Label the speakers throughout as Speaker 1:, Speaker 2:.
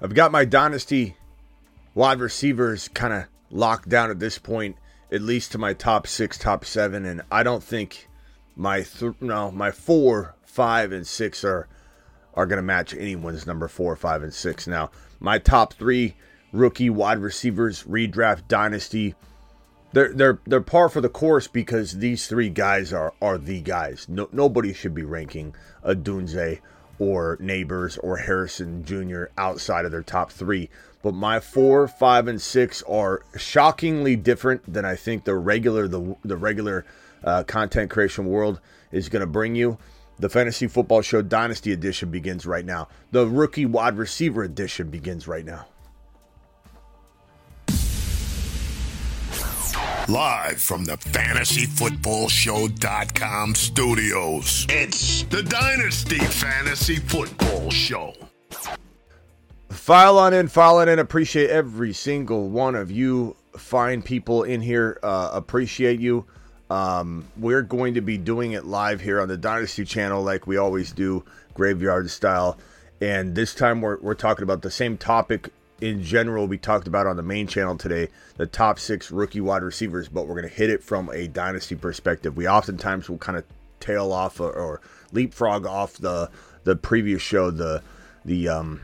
Speaker 1: I've got my dynasty wide receivers kind of locked down at this point, at least to my top six, top seven, and I don't think my th- no my four, five, and six are are going to match anyone's number four, five, and six. Now my top three rookie wide receivers, redraft dynasty. They're they're they're par for the course because these three guys are are the guys. No, nobody should be ranking Odunze or Nabers or Harrison Jr. outside of their top three. But my four, five, and six are shockingly different than I think the regular the the regular uh, content creation world is going to bring you. The Fantasy Football Show Dynasty Edition begins right now. The Rookie Wide Receiver Edition begins right now.
Speaker 2: Live from the FantasyFootballShow.com studios, it's the Dynasty Fantasy Football Show.
Speaker 1: File on in, file on in. Appreciate every single one of you fine people in here. Uh, appreciate you. Um, we're going to be doing it live here on the Dynasty channel like we always do, graveyard style. And this time we're, we're talking about the same topic in general we talked about on the main channel today the top six rookie wide receivers, but we're going to hit it from a dynasty perspective. We oftentimes will kind of tail off or, or leapfrog off the the previous show, the the um,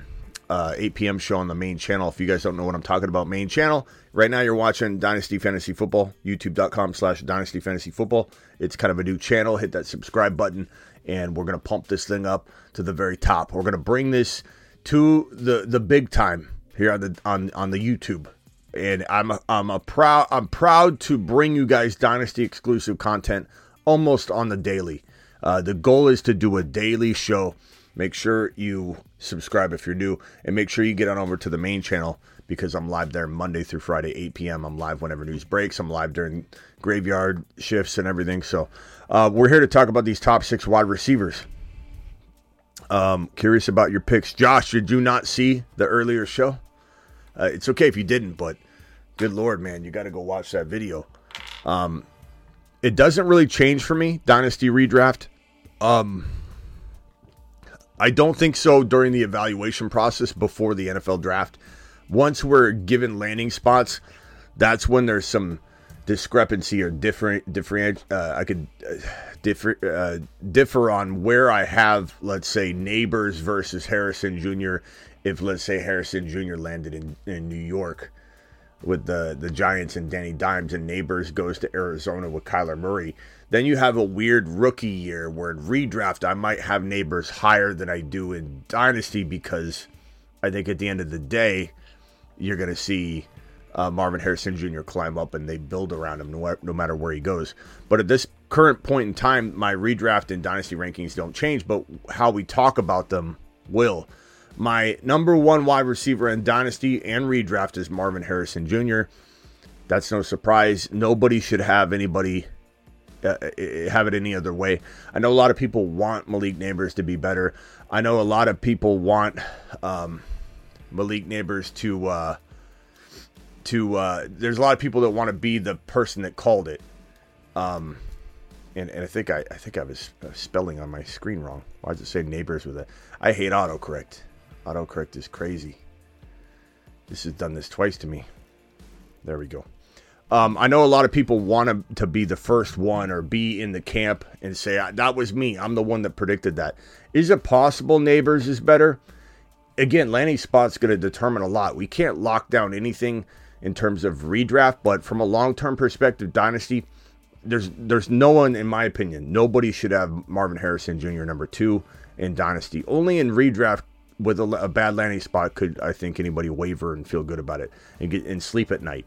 Speaker 1: uh, 8 p.m. show on the main channel. If you guys don't know what I'm talking about, main channel. Right now, you're watching Dynasty Fantasy Football, youtube.com slash Dynasty Fantasy Football. It's kind of a new channel. Hit that subscribe button, and we're going to pump this thing up to the very top. We're going to bring this to the the big time here on the on on the YouTube. And I'm a, I'm a proud I'm proud to bring you guys Dynasty exclusive content almost on the daily. Uh, the goal is to do a daily show. Make sure you subscribe if you're new, and make sure you get on over to the main channel because I'm live there Monday through Friday, 8 p.m. I'm live whenever news breaks. I'm live during graveyard shifts and everything. So uh, we're here to talk about these top six wide receivers. Um, curious about your picks, Josh. Did you not see the earlier show? Uh, it's okay if you didn't, but good lord, man, you got to go watch that video. Um, it doesn't really change for me, Dynasty Redraft. Um, I don't think so during the evaluation process before the NFL draft. Once we're given landing spots, that's when there's some discrepancy or different different uh, I could uh, differ uh, differ on where I have let's say Nabers versus Harrison Jr. If let's say Harrison Jr. landed in, in New York with the the Giants and Danny Dimes and Nabers goes to Arizona with Kyler Murray, then you have a weird rookie year where in redraft I might have Nabers higher than I do in dynasty because I think at the end of the day you're going to see uh, Marvin Harrison Jr. climb up and they build around him no, no, matter where he goes. But at this current point in time, my redraft and dynasty rankings don't change, but how we talk about them will. My number one wide receiver in dynasty and redraft is Marvin Harrison Jr. That's no surprise. Nobody should have anybody uh, have it any other way. I know a lot of people want Malik Nabers to be better. I know a lot of people want um, Malik Nabers to uh, to. Uh, there's a lot of people that want to be the person that called it. Um, and, and I think I, I think I was uh, spelling on my screen wrong. Why does it say neighbors with it? I hate autocorrect. Autocorrect is crazy. This has done this twice to me. There we go. Um, I know a lot of people want to, be the first one or be in the camp and say, that was me. I'm the one that predicted that. Is it possible Nabers is better? Again, landing spot's going to determine a lot. We can't lock down anything in terms of redraft, but from a long term perspective, dynasty, there's there's no one, in my opinion, nobody should have Marvin Harrison Jr. number two in dynasty. Only in redraft with a, a, bad landing spot could I think anybody waver and feel good about it and get and sleep at night.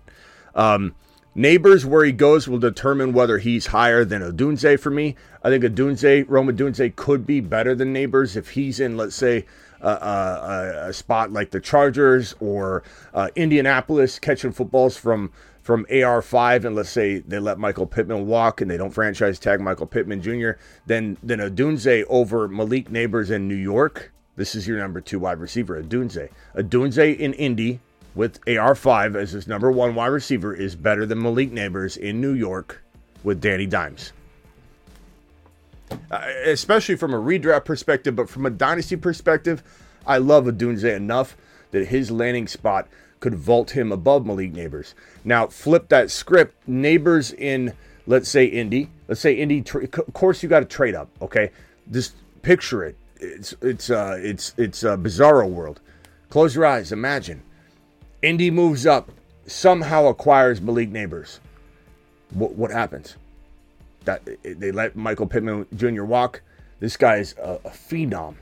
Speaker 1: Um, Nabers where he goes will determine whether he's higher than Odunze for me. I think Odunze, Rome Odunze could be better than Nabers if he's in, let's say, uh, uh, a spot like the Chargers or uh, Indianapolis catching footballs from from AR5 and let's say they let Michael Pittman walk and they don't franchise tag Michael Pittman Jr., then then Odunze over Malik Nabers in New York this is your number two wide receiver, Odunze. Odunze in Indy with AR5 as his number one wide receiver is better than Malik Nabers in New York with Danny Dimes. Uh, especially from a redraft perspective, but from a dynasty perspective, I love Odunze enough that his landing spot could vault him above Malik Nabers. Now, flip that script. Nabers in, let's say, Indy. Let's say Indy. Of course, you got to trade up. Okay, just picture it. It's it's uh it's it's a bizarro world. Close your eyes. Imagine. Indy moves up, somehow acquires Malik Nabers. What what happens? That they let Michael Pittman Jr. walk. This guy is a, a phenom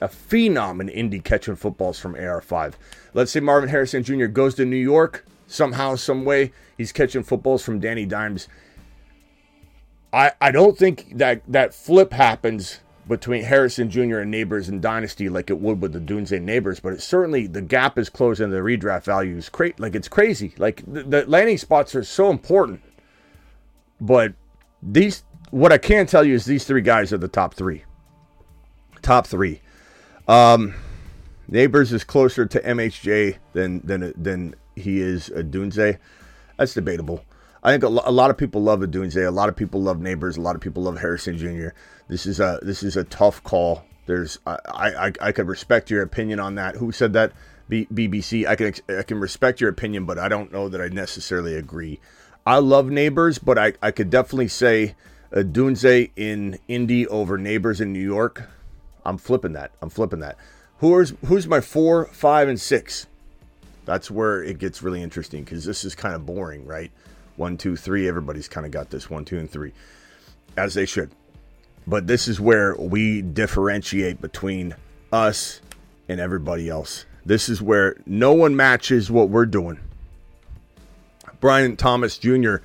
Speaker 1: a phenom in Indy catching footballs from AR5. Let's say Marvin Harrison Jr. goes to New York somehow, some way. He's catching footballs from Danny Dimes. I I don't think that that flip happens between Harrison Jr. and Nabers and Dynasty like it would with the Dunze Nabers, but it's certainly the gap is closed and The redraft value is cra- like it's crazy. Like the, the landing spots are so important, but these what I can tell you is these three guys are the top three. Top three. Um, Nabers is closer to MHJ than than than he is Odunze. That's debatable. I think a, a lot of people love Odunze. A lot of people love Nabers. A lot of people love Harrison Jr. This is a this is a tough call. There's I I, I could respect your opinion on that. Who said that? B, BBC. I can I can respect your opinion, but I don't know that I necessarily agree. I love Nabers, but I I could definitely say a in Indy over Nabers in New York. I'm flipping that. I'm flipping that. Who's who's my four, five, and six? That's where it gets really interesting because this is kind of boring, right? One, two, three. Everybody's kind of got this one, two, and three, as they should. But this is where we differentiate between us and everybody else. This is where no one matches what we're doing. Brian Thomas Jr.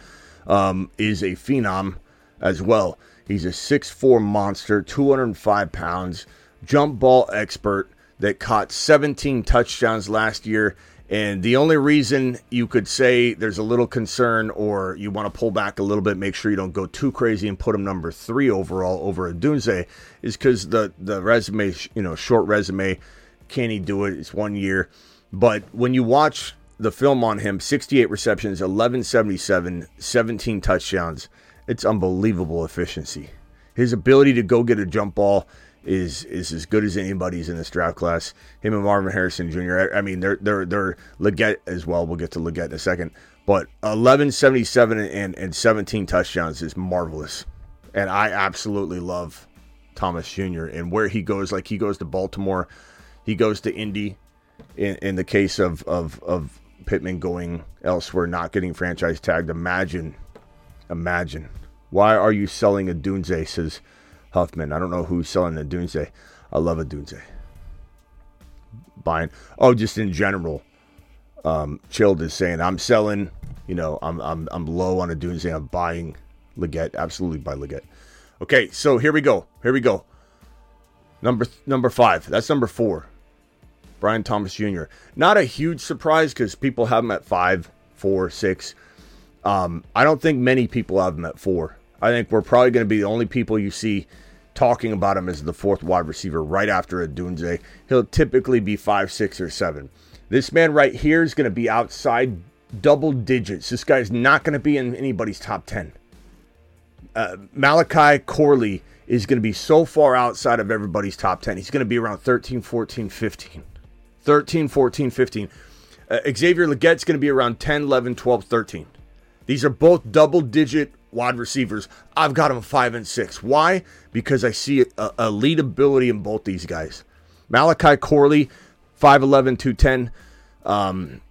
Speaker 1: Um, is a phenom as well. He's a 6'4 monster, 205 pounds, jump ball expert that caught 17 touchdowns last year. And the only reason you could say there's a little concern or you want to pull back a little bit, make sure you don't go too crazy and put him number three overall over Odunze is because the, the resume, you know, short resume. Can he do it? It's one year. But when you watch the film on him, 68 receptions, 1177, 17 touchdowns it's unbelievable efficiency. His ability to go get a jump ball is is as good as anybody's in this draft class. Him and Marvin Harrison Jr. I, I mean, they're they're they're Legette as well. We'll get to Legette in a second. But 1177 and, and 17 touchdowns is marvelous. And I absolutely love Thomas Jr. and where he goes. Like he goes to Baltimore, he goes to Indy. In, in the case of, of, of Pittman going elsewhere, not getting franchise tagged, imagine, imagine why are you selling Odunze? Says Huffman. I don't know who's selling Odunze. I love Odunze. Buying. Oh, just in general. Um, Chilled is saying I'm selling. You know, I'm I'm I'm low on Odunze. I'm buying Legette. Absolutely buy Legette. Okay, so here we go. Here we go. Number number five. That's number four. Brian Thomas Jr. Not a huge surprise because people have him at five, four, six. Um, I don't think many people have him at four. I think we're probably going to be the only people you see talking about him as the fourth wide receiver right after Odunze. He'll typically be five, six, or seven. This man right here is going to be outside double digits. This guy's not going to be in anybody's top 10. Uh, Malachi Corley is going to be so far outside of everybody's top 10. He's going to be around 13, 14, 15. 13, 14, 15. Uh, Xavier Legette's going to be around 10, 11, 12, 13. These are both double digit wide receivers. I've got them five and six. Why? Because I see a, a lead ability in both these guys. Malachi Corley, 5'11, 210. Um,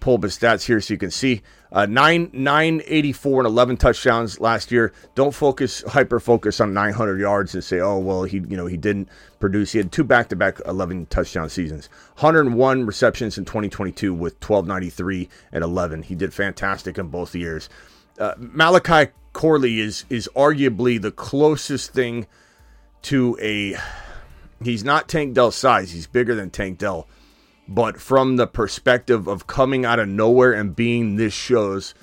Speaker 1: pull up his stats here so you can see. Uh, nine, 984 and 11 touchdowns last year. Don't focus, hyper focus on 900 yards and say, oh, well, he, you know, he didn't produce. He had two back to back 11 touchdown seasons. 101 receptions in 2022 with 1293 and 11. He did fantastic in both years uh, Malachi Corley is is arguably the closest thing to a. He's not Tank Dell size. He's bigger than Tank Dell, but from the perspective of coming out of nowhere and being this show's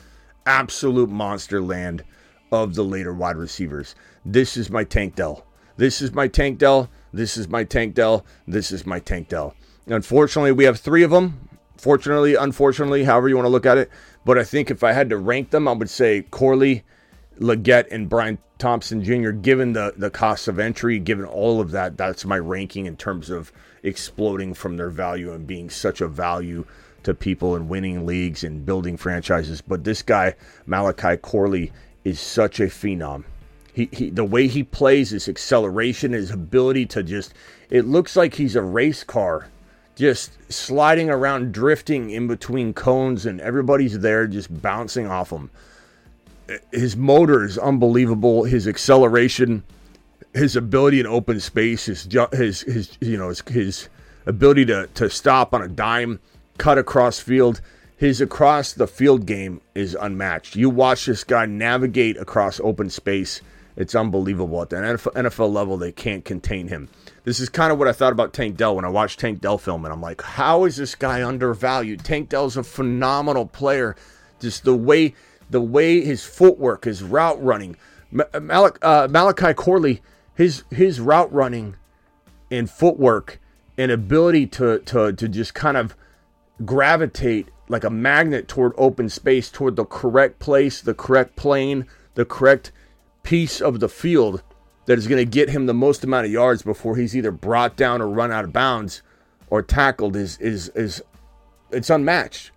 Speaker 1: absolute monster land of the later wide receivers. This is my Tank Dell. This is my Tank Dell. This is my Tank Dell. This is my Tank Dell. Unfortunately, we have three of them. Fortunately, unfortunately, however you want to look at it. But I think if I had to rank them, I would say Corley, Legette, and Brian Thompson Jr., given the, the cost of entry, given all of that, that's my ranking in terms of exploding from their value and being such a value to people and winning leagues and building franchises. But this guy, Malachi Corley, is such a phenom. He, he the way he plays, his acceleration, his ability to just it looks like he's a race car just sliding around, drifting in between cones, and everybody's there just bouncing off him. His motor is unbelievable. His acceleration, his ability in open space, his his his you know his, his ability to to stop on a dime, cut across field. His across the field game is unmatched. You watch this guy navigate across open space. It's unbelievable. At the NFL level, they can't contain him. This is kind of what I thought about Tank Dell when I watched Tank Dell film, and I'm like, how is this guy undervalued? Tank Dell's a phenomenal player. Just the way, the way his footwork, his route running, Malach, uh, Malachi Corley, his his route running and footwork and ability to to to just kind of gravitate like a magnet toward open space, toward the correct place, the correct plane, the correct piece of the field that is going to get him the most amount of yards before he's either brought down or run out of bounds or tackled is is is it's unmatched.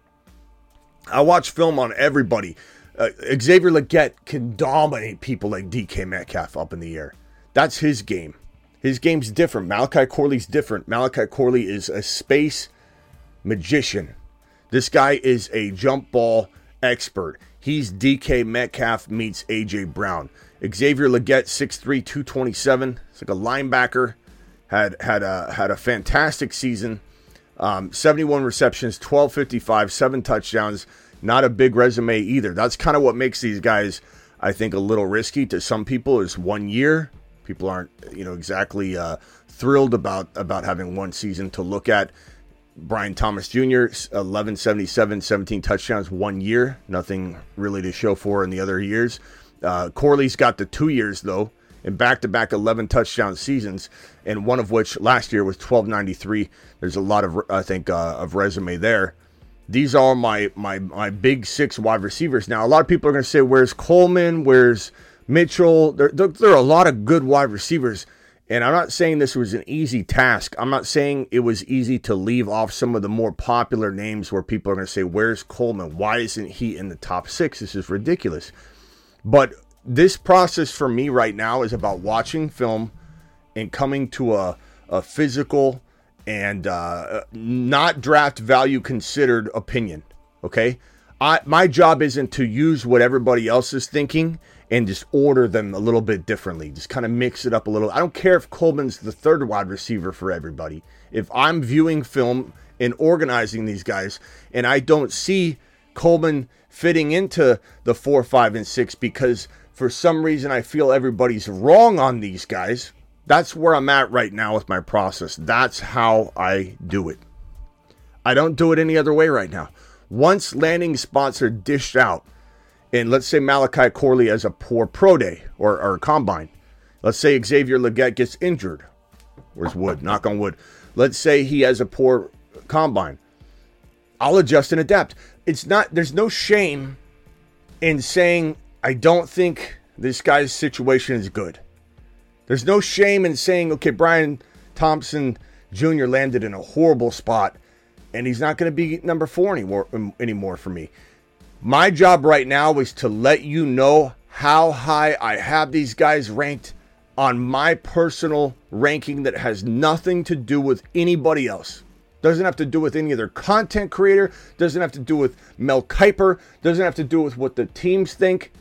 Speaker 1: I watch film on everybody. Uh, Xavier Legette can dominate people like DK Metcalf up in the air. That's his game. His game's different. Malachi Corley's different. Malachi Corley is a space magician. This guy is a jump ball expert. He's DK Metcalf meets AJ Brown. Xavier Legette, 6'3", 227. It's like a linebacker. Had had a had a fantastic season. Um, 71 receptions, 1255, seven touchdowns. Not a big resume either. That's kind of what makes these guys, I think, a little risky to some people. Is one year. People aren't, you know, exactly uh, thrilled about about having one season to look at. Brian Thomas Jr., 1177, 17 touchdowns, one year. Nothing really to show for in the other years. Uh, Corley's got the two years, though, in back to back 11 touchdown seasons, and one of which last year was 1293. There's a lot of, I think, uh, of resume there. These are my, my, my big six wide receivers. Now, a lot of people are going to say, Where's Coleman? Where's Mitchell? There, there, there are a lot of good wide receivers. And I'm not saying this was an easy task. I'm not saying it was easy to leave off some of the more popular names where people are going to say, Where's Coleman? Why isn't he in the top six? This is ridiculous. But this process for me right now is about watching film and coming to a, a physical and uh, not draft value considered opinion. Okay. I, my job isn't to use what everybody else is thinking and just order them a little bit differently. Just kind of mix it up a little. I don't care if Coleman's the third wide receiver for everybody. If I'm viewing film and organizing these guys and I don't see Coleman fitting into the four, five, and six because for some reason I feel everybody's wrong on these guys. That's where I'm at right now with my process. That's how I do it. I don't do it any other way right now. Once landing spots are dished out, and let's say Malachi Corley has a poor pro day or, or combine. Let's say Xavier Legette gets injured. Where's wood? Knock on wood. Let's say he has a poor combine. I'll adjust and adapt it's not there's no shame in saying I don't think this guy's situation is good. There's no shame in saying, okay, Brian Thompson Jr. landed in a horrible spot and he's not going to be number four anymore um, anymore for me. My job right now is to let you know how high I have these guys ranked on my personal ranking that has nothing to do with anybody else. Doesn't have to do with any other content creator. Doesn't have to do with Mel Kiper. Doesn't have to do with what the teams think.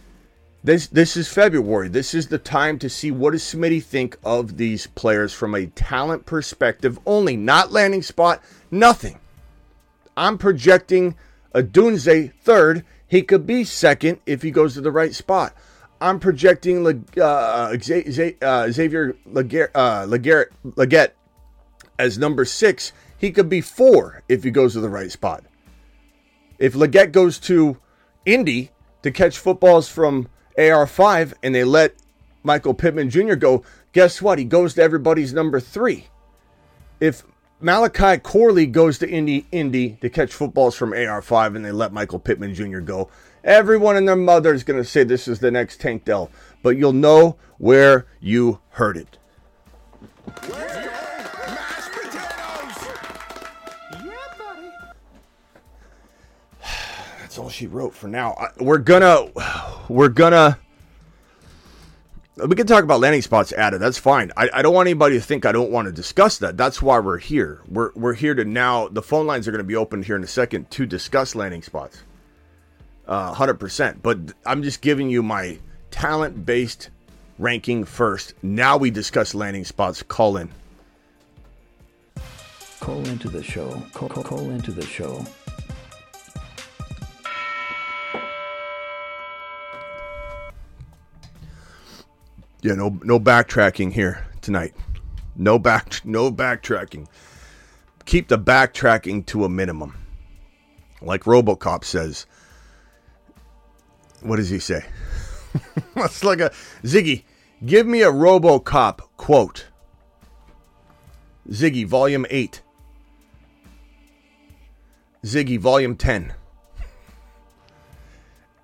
Speaker 1: This this is February. This is the time to see what does Smitty think of these players from a talent perspective only, not landing spot, nothing. I'm projecting Odunze third. He could be second if he goes to the right spot. I'm projecting uh, uh, Xavier Legette uh, as number six he could be four if he goes to the right spot. If Legette goes to Indy to catch footballs from AR5 and they let Michael Pittman Jr. go, guess what? He goes to everybody's number three. If Malachi Corley goes to Indy, Indy to catch footballs from AR5, and they let Michael Pittman Jr. go. Everyone and their mother is going to say this is the next Tank Dell, but you'll know where you heard it. All she wrote for now. I, we're gonna, we're gonna. We can talk about landing spots added. That's fine. I, I don't want anybody to think I don't want to discuss that. That's why we're here. We're we're here to now. The phone lines are going to be opened here in a second to discuss landing spots. Uh, hundred percent. But I'm just giving you my talent based ranking first. Now we discuss landing spots. Call in.
Speaker 3: Call into the show. Call, call, call into the show.
Speaker 1: Yeah, no no backtracking here tonight. No back no backtracking. Keep the backtracking to a minimum. Like RoboCop says. What does he say? It's like a Ziggy, give me a RoboCop quote. Ziggy, volume 8. Ziggy, volume 10.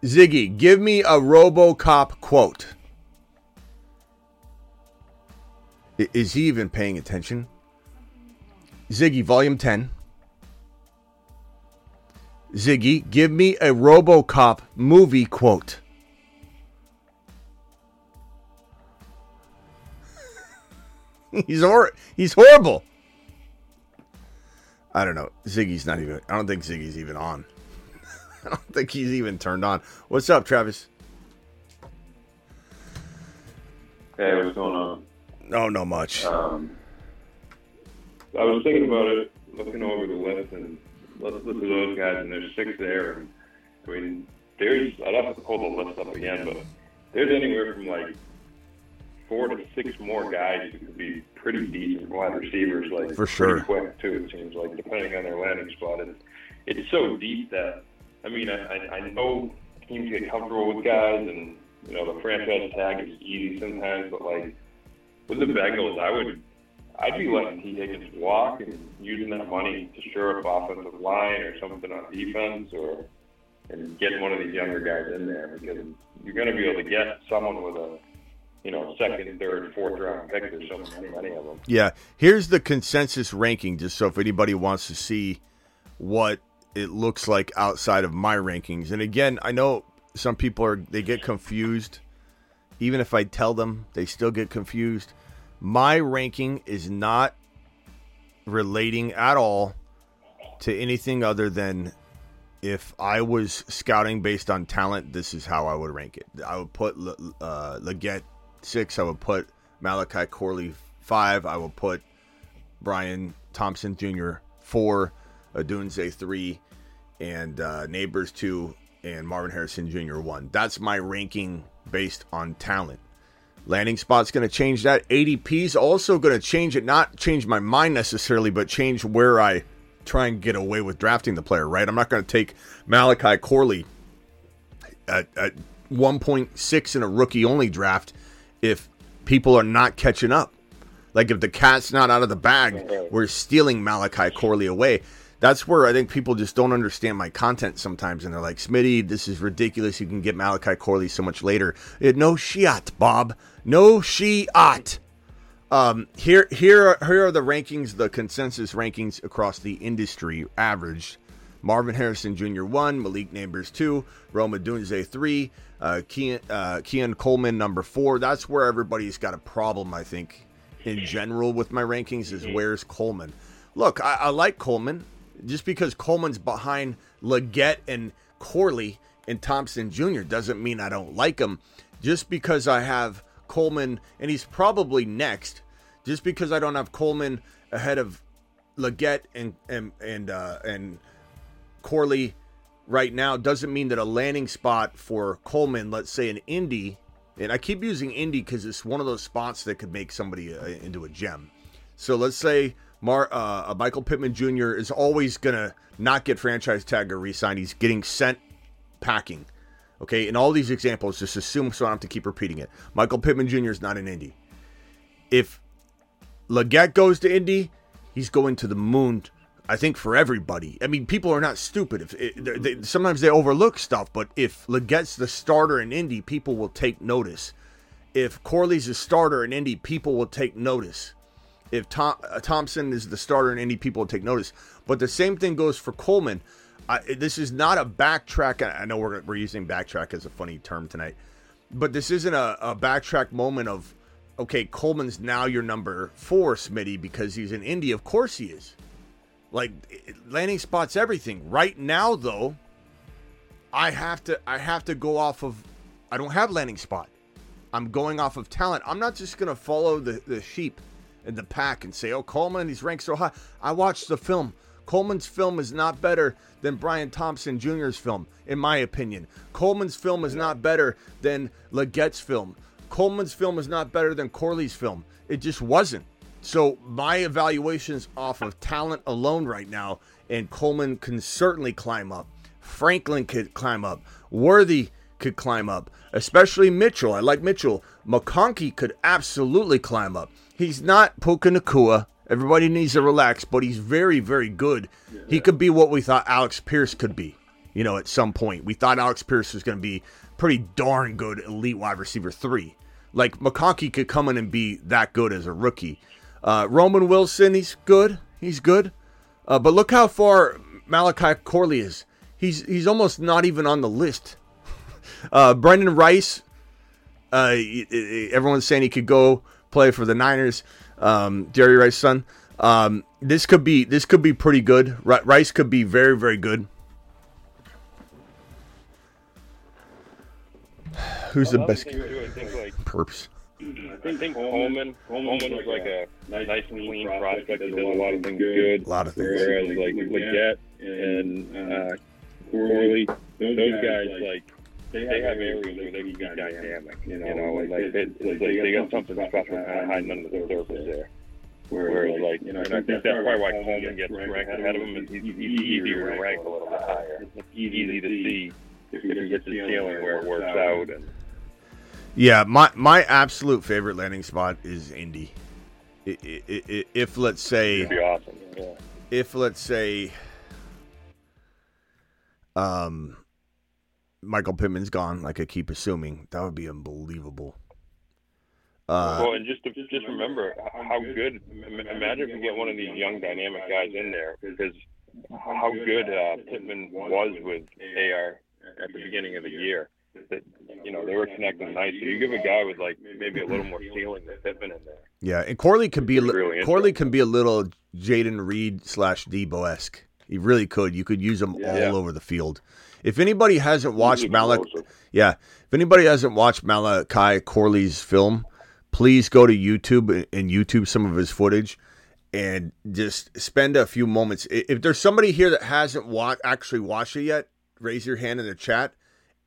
Speaker 1: Ziggy, give me a RoboCop quote. Is he even paying attention? Ziggy, volume 10. Ziggy, give me a Robocop movie quote. he's hor- he's horrible. I don't know. Ziggy's not even I don't think Ziggy's even on. I don't think he's even turned on. What's up, Travis?
Speaker 4: Hey, what's going on?
Speaker 1: No, no much.
Speaker 4: Um, I was thinking about it, looking over the list, and let's look at those guys, and there's six there. And, I mean, there's, I'd have to pull the list up again, but there's anywhere from like four to six more guys who could be pretty decent wide receivers, like
Speaker 1: For sure.
Speaker 4: pretty quick too. It seems like depending on their landing spot, and it's so deep that I mean, I, I, I know teams get comfortable with guys, and you know the franchise tag is easy sometimes, but like with the Bengals, I would I'd be letting Tee Higgins walk and using that money to shore up offensive line or something on defense, or and get one of these younger guys in there because you're going to be able to get someone with a you know second, third, fourth round pick. or so many, many of them.
Speaker 1: Yeah, here's the consensus ranking, just so if anybody wants to see what it looks like outside of my rankings. And again, I know some people are they get confused. Even if I tell them, they still get confused. My ranking is not relating at all to anything other than if I was scouting based on talent, this is how I would rank it. I would put uh, Legette six. I would put Malachi Corley five. I would put Brian Thompson Jr. four, Odunze three, and uh, Nabers two, and Marvin Harrison Jr. one. That's my ranking based on talent. Landing spot's going to change that. ADP's also going to change it, not change my mind necessarily, but change where I try and get away with drafting the player, right? I'm not going to take Malachi Corley at, at 1.6 in a rookie only draft if people are not catching up. Like if the cat's not out of the bag, mm-hmm. we're stealing Malachi Corley away. That's where I think people just don't understand my content sometimes, and they're like, "Smitty, this is ridiculous. You can get Malachi Corley so much later." Eh, no shiat, Bob. No shiat. Um, here, here, are, here are the rankings, the consensus rankings across the industry average. Marvin Harrison Jr. one, Malik Nabers two, Rome Odunze three, uh, Keon, uh, Keon Coleman number four. That's where everybody's got a problem, I think, in general with my rankings. Is where's Coleman? Look, I, I like Coleman just because Coleman's behind Legette and Corley and Thompson Jr. doesn't mean I don't like him. Just because I have Coleman and he's probably next, just because I don't have Coleman ahead of Legette and and and uh, and Corley right now doesn't mean that a landing spot for Coleman, let's say an Indy, and I keep using Indy because it's one of those spots that could make somebody uh, into a gem. So let's say Mar, uh, Michael Pittman Jr. is always gonna not get franchise tag or resign. He's getting sent packing. Okay, in all these examples, just assume so I don't have to keep repeating it. Michael Pittman Jr. is not an Indy. If Legette goes to Indy, he's going to the moon. I think for everybody. I mean, people are not stupid. If it, they, sometimes they overlook stuff, but if Legette's the starter in Indy, people will take notice. If Corley's a starter in Indy, people will take notice. If Tom, uh, Thompson is the starter in Indy, people will take notice. But the same thing goes for Coleman. I, this is not a backtrack. I know we're, we're using backtrack as a funny term tonight, but this isn't a, a backtrack moment of, okay, Coleman's now your number four, Smitty, because he's in Indy. Of course he is. Like landing spots, everything. Right now, though, I have to I have to go off of. I don't have landing spot. I'm going off of talent. I'm not just gonna follow the the sheep in the pack and say, "Oh, Coleman, he's ranked so high." I watched the film. Coleman's film is not better than Brian Thompson Jr.'s film, in my opinion. Coleman's film is not better than Legette's film. Coleman's film is not better than Corley's film. It just wasn't. So my evaluation's off of talent alone right now, and Coleman can certainly climb up. Franklin could climb up. Worthy could climb up, especially Mitchell. I like Mitchell. McConkey could absolutely climb up. He's not Puka Nacua. Everybody needs to relax, but he's very, very good. He could be what we thought Alec Pierce could be. You know, at some point, we thought Alec Pierce was going to be pretty darn good elite wide receiver three. Like McConkey could come in and be that good as a rookie. Uh, Roman Wilson, he's good. He's good. Uh, but look how far Malachi Corley is. He's he's almost not even on the list. Uh, Brenden Rice, uh, everyone's saying he could go play for the Niners. Um, Jerry Rice's son. Um, this could be this could be pretty good. Rice could be very very good. Who's the best? Too, I think, Perps.
Speaker 4: Think Coleman, Coleman was like a nice and clean prospect. He did a lot of things good.
Speaker 1: A lot of things.
Speaker 4: Whereas like Legette and uh, Corley, those guys like they have areas where they can be dynamic. You know, like it's like they got something special hiding under the surface there. Whereas, like, you know, and I think that's probably why Coleman gets ranked ahead of him. Is he's, he's easier to rank a little bit higher. It's easy to see if he gets his ceiling where it works out and.
Speaker 1: Yeah, my my absolute favorite landing spot is Indy. If let's say,
Speaker 4: awesome. yeah.
Speaker 1: if let's say, um, Michael Pittman's gone, like I keep assuming, that would be unbelievable.
Speaker 4: Uh, well, and just to, just remember how good. Imagine if we get one of these young dynamic guys in there, because how good uh, Pittman was with AR at the beginning of the year that you know they were connecting nice. So you give a guy with like maybe a little more ceiling than Pittman in there.
Speaker 1: Yeah, and Corley can be really Corley can be a little Jayden Reed slash Deebo esque. He really could. You could use him yeah. all over the field. If anybody hasn't watched Malak, yeah, if anybody hasn't watched Malachi Corley's film, please go to YouTube and YouTube some of his footage and just spend a few moments. If there's somebody here that hasn't watched actually watched it yet, raise your hand in the chat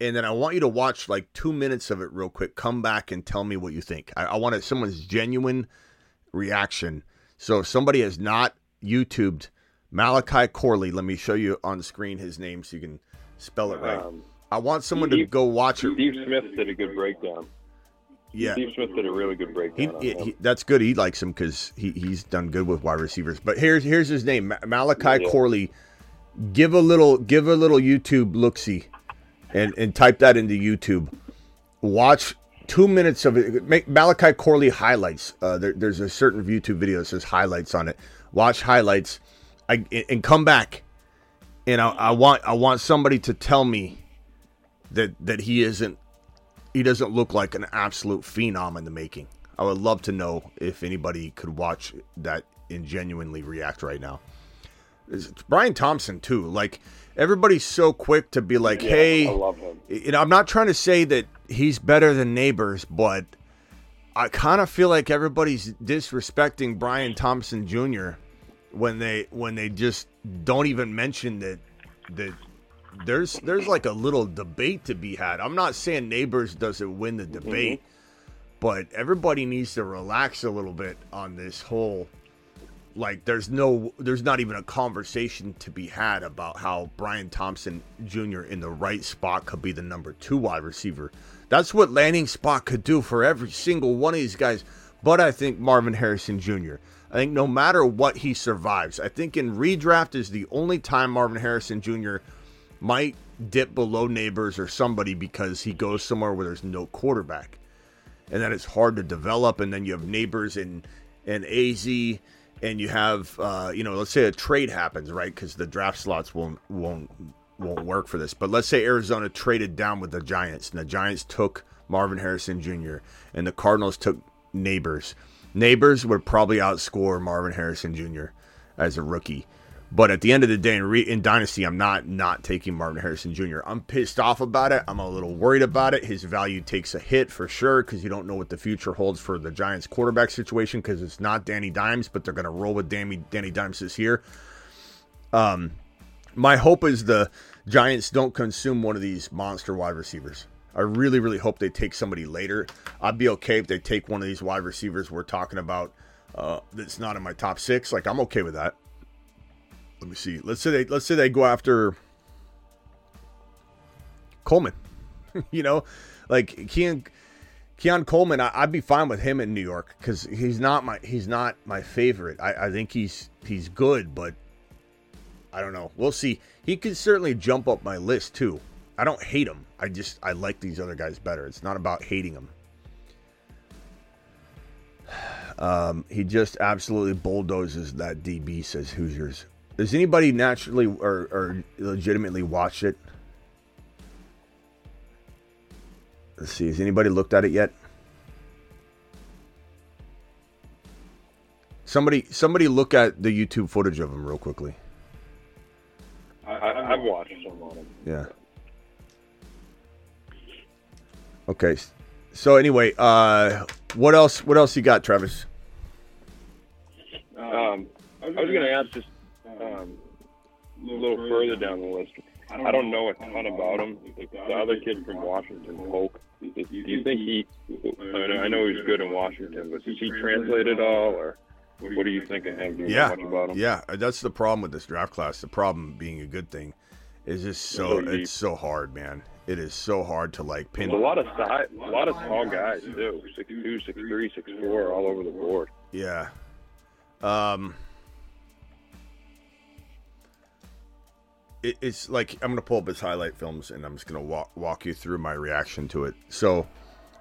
Speaker 1: and then I want you to watch like two minutes of it real quick. Come back and tell me what you think. I, I want someone's genuine reaction. So if somebody has not YouTubed Malachi Corley, let me show you on the screen his name so you can spell it right. Um, I want someone Steve, to go watch
Speaker 4: it. Steve Smith did a good breakdown.
Speaker 1: Yeah,
Speaker 4: Steve Smith did a really good breakdown.
Speaker 1: He, he, that's good. He likes him because he, he's done good with wide receivers. But here's here's his name, Malachi yeah. Corley. Give a little give a little YouTube look see and and type that into YouTube. Watch two minutes of it. Make Malachi Corley highlights. Uh, there, there's a certain YouTube video that says highlights on it. Watch highlights, I, and come back. And I, I want I want somebody to tell me that that he isn't he doesn't look like an absolute phenom in the making. I would love to know if anybody could watch that and genuinely react right now. It's Brian Thompson too. Like everybody's so quick to be like,
Speaker 4: yeah,
Speaker 1: "Hey,
Speaker 4: I love him."
Speaker 1: You know, I'm not trying to say that he's better than Nabers, but I kind of feel like everybody's disrespecting Brian Thompson Jr. when they when they just don't even mention that that there's there's like a little debate to be had. I'm not saying Nabers doesn't win the debate, mm-hmm. but everybody needs to relax a little bit on this whole like there's no there's not even a conversation to be had about how Brian Thompson Jr. in the right spot could be the number two wide receiver. That's what landing spot could do for every single one of these guys. But I think Marvin Harrison Jr. I think no matter what, he survives. I think in redraft is the only time Marvin Harrison Jr. might dip below Nabers or somebody because he goes somewhere where there's no quarterback, and then it's hard to develop. And then you have Nabers and and Az, and you have uh, you know, let's say a trade happens, right? Because the draft slots won't won't won't work for this. But let's say Arizona traded down with the Giants, and the Giants took Marvin Harrison Jr. and the Cardinals took Nabers. Nabers would probably outscore Marvin Harrison Jr. as a rookie. But at the end of the day, in, re- in Dynasty, I'm not not taking Marvin Harrison Jr. I'm pissed off about it. I'm a little worried about it. His value takes a hit for sure because you don't know what the future holds for the Giants quarterback situation because it's not Danny Dimes, but they're going to roll with Danny, Danny Dimes this year. Um, my hope is the Giants don't consume one of these monster wide receivers. I really, really hope they take somebody later. I'd be okay if they take one of these wide receivers we're talking about uh, that's not in my top six. Like I'm okay with that. Let me see. Let's say they let's say they go after Coleman. you know, like Keon Keon Coleman. I, would be fine with him in New York because he's not my he's not my favorite. I, I think he's he's good, but I don't know. We'll see. He could certainly jump up my list too. I don't hate him. I just I like these other guys better. It's not about hating them. Um, he just absolutely bulldozes that DB. Says Hoosiers. Does anybody naturally or, or legitimately watch it? Let's see. Has anybody looked at it yet? Somebody, somebody, look at the YouTube footage of him real quickly.
Speaker 4: I, have watched some of them.
Speaker 1: Yeah. Okay. So anyway, uh, what else? What else you got, Travis?
Speaker 4: Um, I was going to ask just um, a little further down the list. I don't know a ton about him. The other kid from Washington, Polk. Do you think he? I know he's good in Washington, but does he translate at all, or what do you think of him? Do you
Speaker 1: yeah,
Speaker 4: know much about him?
Speaker 1: yeah. That's the problem with this draft class. The problem being a good thing is just so it's so hard, man. It is so hard to like pin.
Speaker 4: There's a lot of size, a lot of tall guys too. Six two, six three, six four, all over the board.
Speaker 1: Yeah. Um. It, it's like I'm gonna pull up his highlight films and I'm just gonna walk walk you through my reaction to it. So,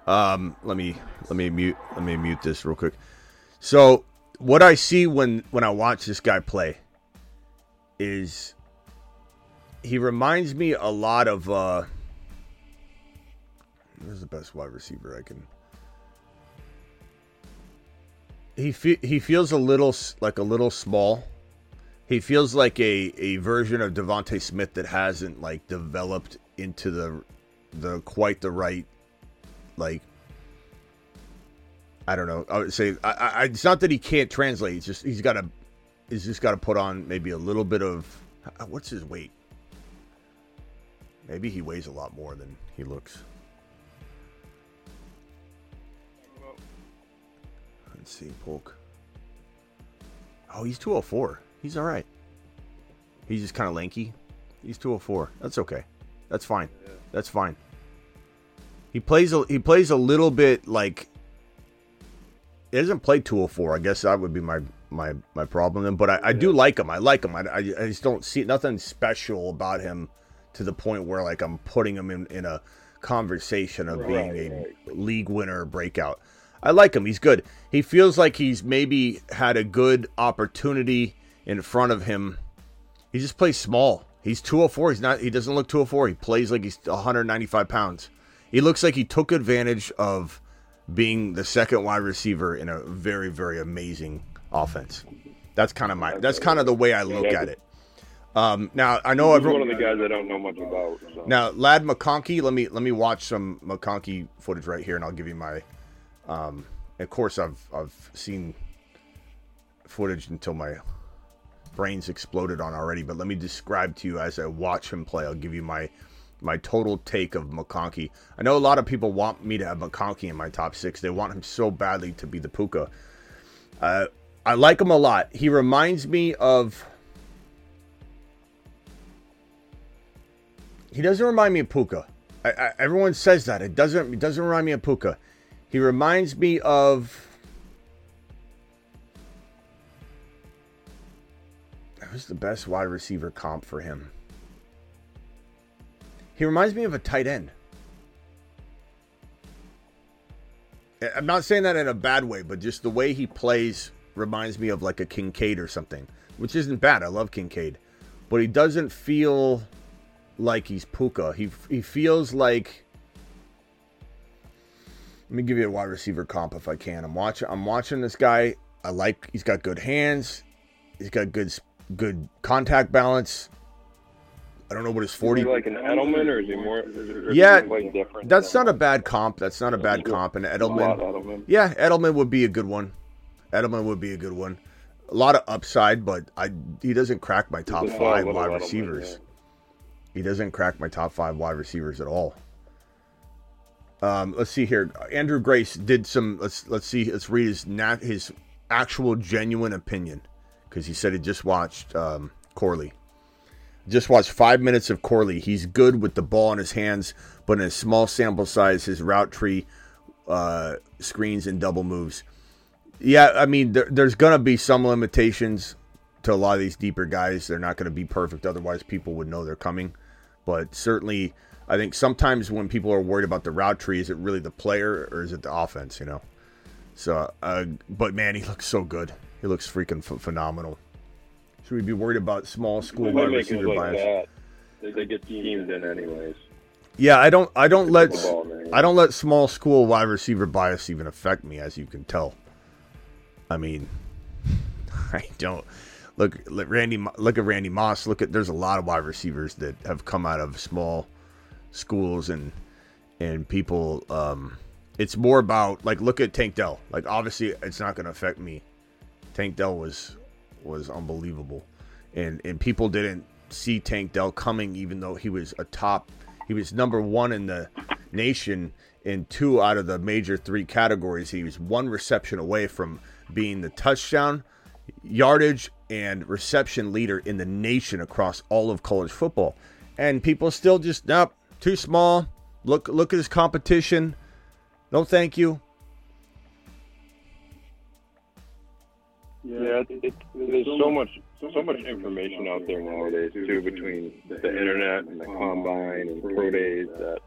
Speaker 1: um, let me let me mute let me mute this real quick. So, what I see when when I watch this guy play is he reminds me a lot of uh Who's the best wide receiver I can? He fe- he feels a little like a little small. He feels like a, a version of DeVonta Smith that hasn't like developed into the the quite the right like I don't know. I would say I, I, it's not that he can't translate. It's just he's got to he's just got to put on maybe a little bit of what's his weight. Maybe he weighs a lot more than he looks. Let's see, Polk. Oh, he's 204. He's all right. He's just kind of lanky. He's 204. That's okay. That's fine. That's fine. He plays a, he plays a little bit like he doesn't play 204. I guess that would be my my my problem then. But I, I do like him. I like him. I, I, I just don't see nothing special about him to the point where like I'm putting him in, in a conversation of being a league winner breakout. I like him. He's good. He feels like he's maybe had a good opportunity in front of him. He just plays small. He's 204. He's not. He doesn't look 204. He plays like he's 195 pounds. He looks like he took advantage of being the second wide receiver in a very, very amazing offense. That's kind of my. That's kind of the way I look at it. Um, now I know
Speaker 4: He's
Speaker 1: everyone.
Speaker 4: one of the guys I don't know much about. So.
Speaker 1: Now, Ladd McConkey, let me let me watch some McConkey footage right here, and I'll give you my. Um, of course, I've I've seen footage until my brains exploded on already. But let me describe to you as I watch him play. I'll give you my my total take of McConkey. I know a lot of people want me to have McConkey in my top six. They want him so badly to be the Puka. Uh, I like him a lot. He reminds me of He doesn't remind me of Puka. I, I, everyone says that. It doesn't. It doesn't remind me of Puka. He reminds me of. who's the best wide receiver comp for him? He reminds me of a tight end. I'm not saying that in a bad way, but just the way he plays reminds me of like a Kincaid or something, which isn't bad. I love Kincaid, but he doesn't feel like he's Puka. He he feels like. Let me give you a wide receiver comp if I can. I'm watching. I'm watching this guy. I like. He's got good hands. He's got good good contact balance. I don't know what his forty.
Speaker 4: Is he like an Edelman, or is he more? Is
Speaker 1: Yeah,
Speaker 4: he like different
Speaker 1: That's not a bad comp. That's not a bad comp. And Edelman,
Speaker 4: Edelman.
Speaker 1: yeah, Edelman would be a good one. Edelman would be a good one. A lot of upside, but I he doesn't crack my top five wide
Speaker 4: Edelman,
Speaker 1: receivers.
Speaker 4: yeah.
Speaker 1: He doesn't crack my top five wide receivers at all. Um, let's see here. Andrew Grace did some. Let's let's see. Let's read his nat his actual genuine opinion because he said he just watched um, Corley. Just watched five minutes of Corley. He's good with the ball in his hands, but in a small sample size, his route tree uh, screens and double moves. Yeah, I mean, there, there's going to be some limitations to a lot of these deeper guys. They're not going to be perfect. Otherwise, people would know they're coming. But certainly, I think sometimes when people are worried about the route tree, is it really the player or is it the offense, you know? So, uh, but man, he looks so good. He looks freaking ph- phenomenal. Should we be worried about small school wide receiver
Speaker 4: like
Speaker 1: bias?
Speaker 4: that. They, they get teams in anyways.
Speaker 1: Yeah, I don't. I don't let. I don't let small school wide receiver bias even affect me, as you can tell. I mean, I don't look. Look, Randy. Look at Randy Moss. Look at. There's a lot of wide receivers that have come out of small schools and and people. Um, it's more about like look at Tank Dell. Like obviously, it's not going to affect me. Tank Dell was was unbelievable, and and people didn't see Tank Dell coming, even though he was a top. He was number one in the nation in two out of the major three categories. He was one reception away from being the touchdown, yardage, and reception leader in the nation across all of college football. And people still just nope, too small. Look look at his competition. No, thank you.
Speaker 4: Yeah, it, it, there's so much so much information out there nowadays too between the internet and the combine and pro days that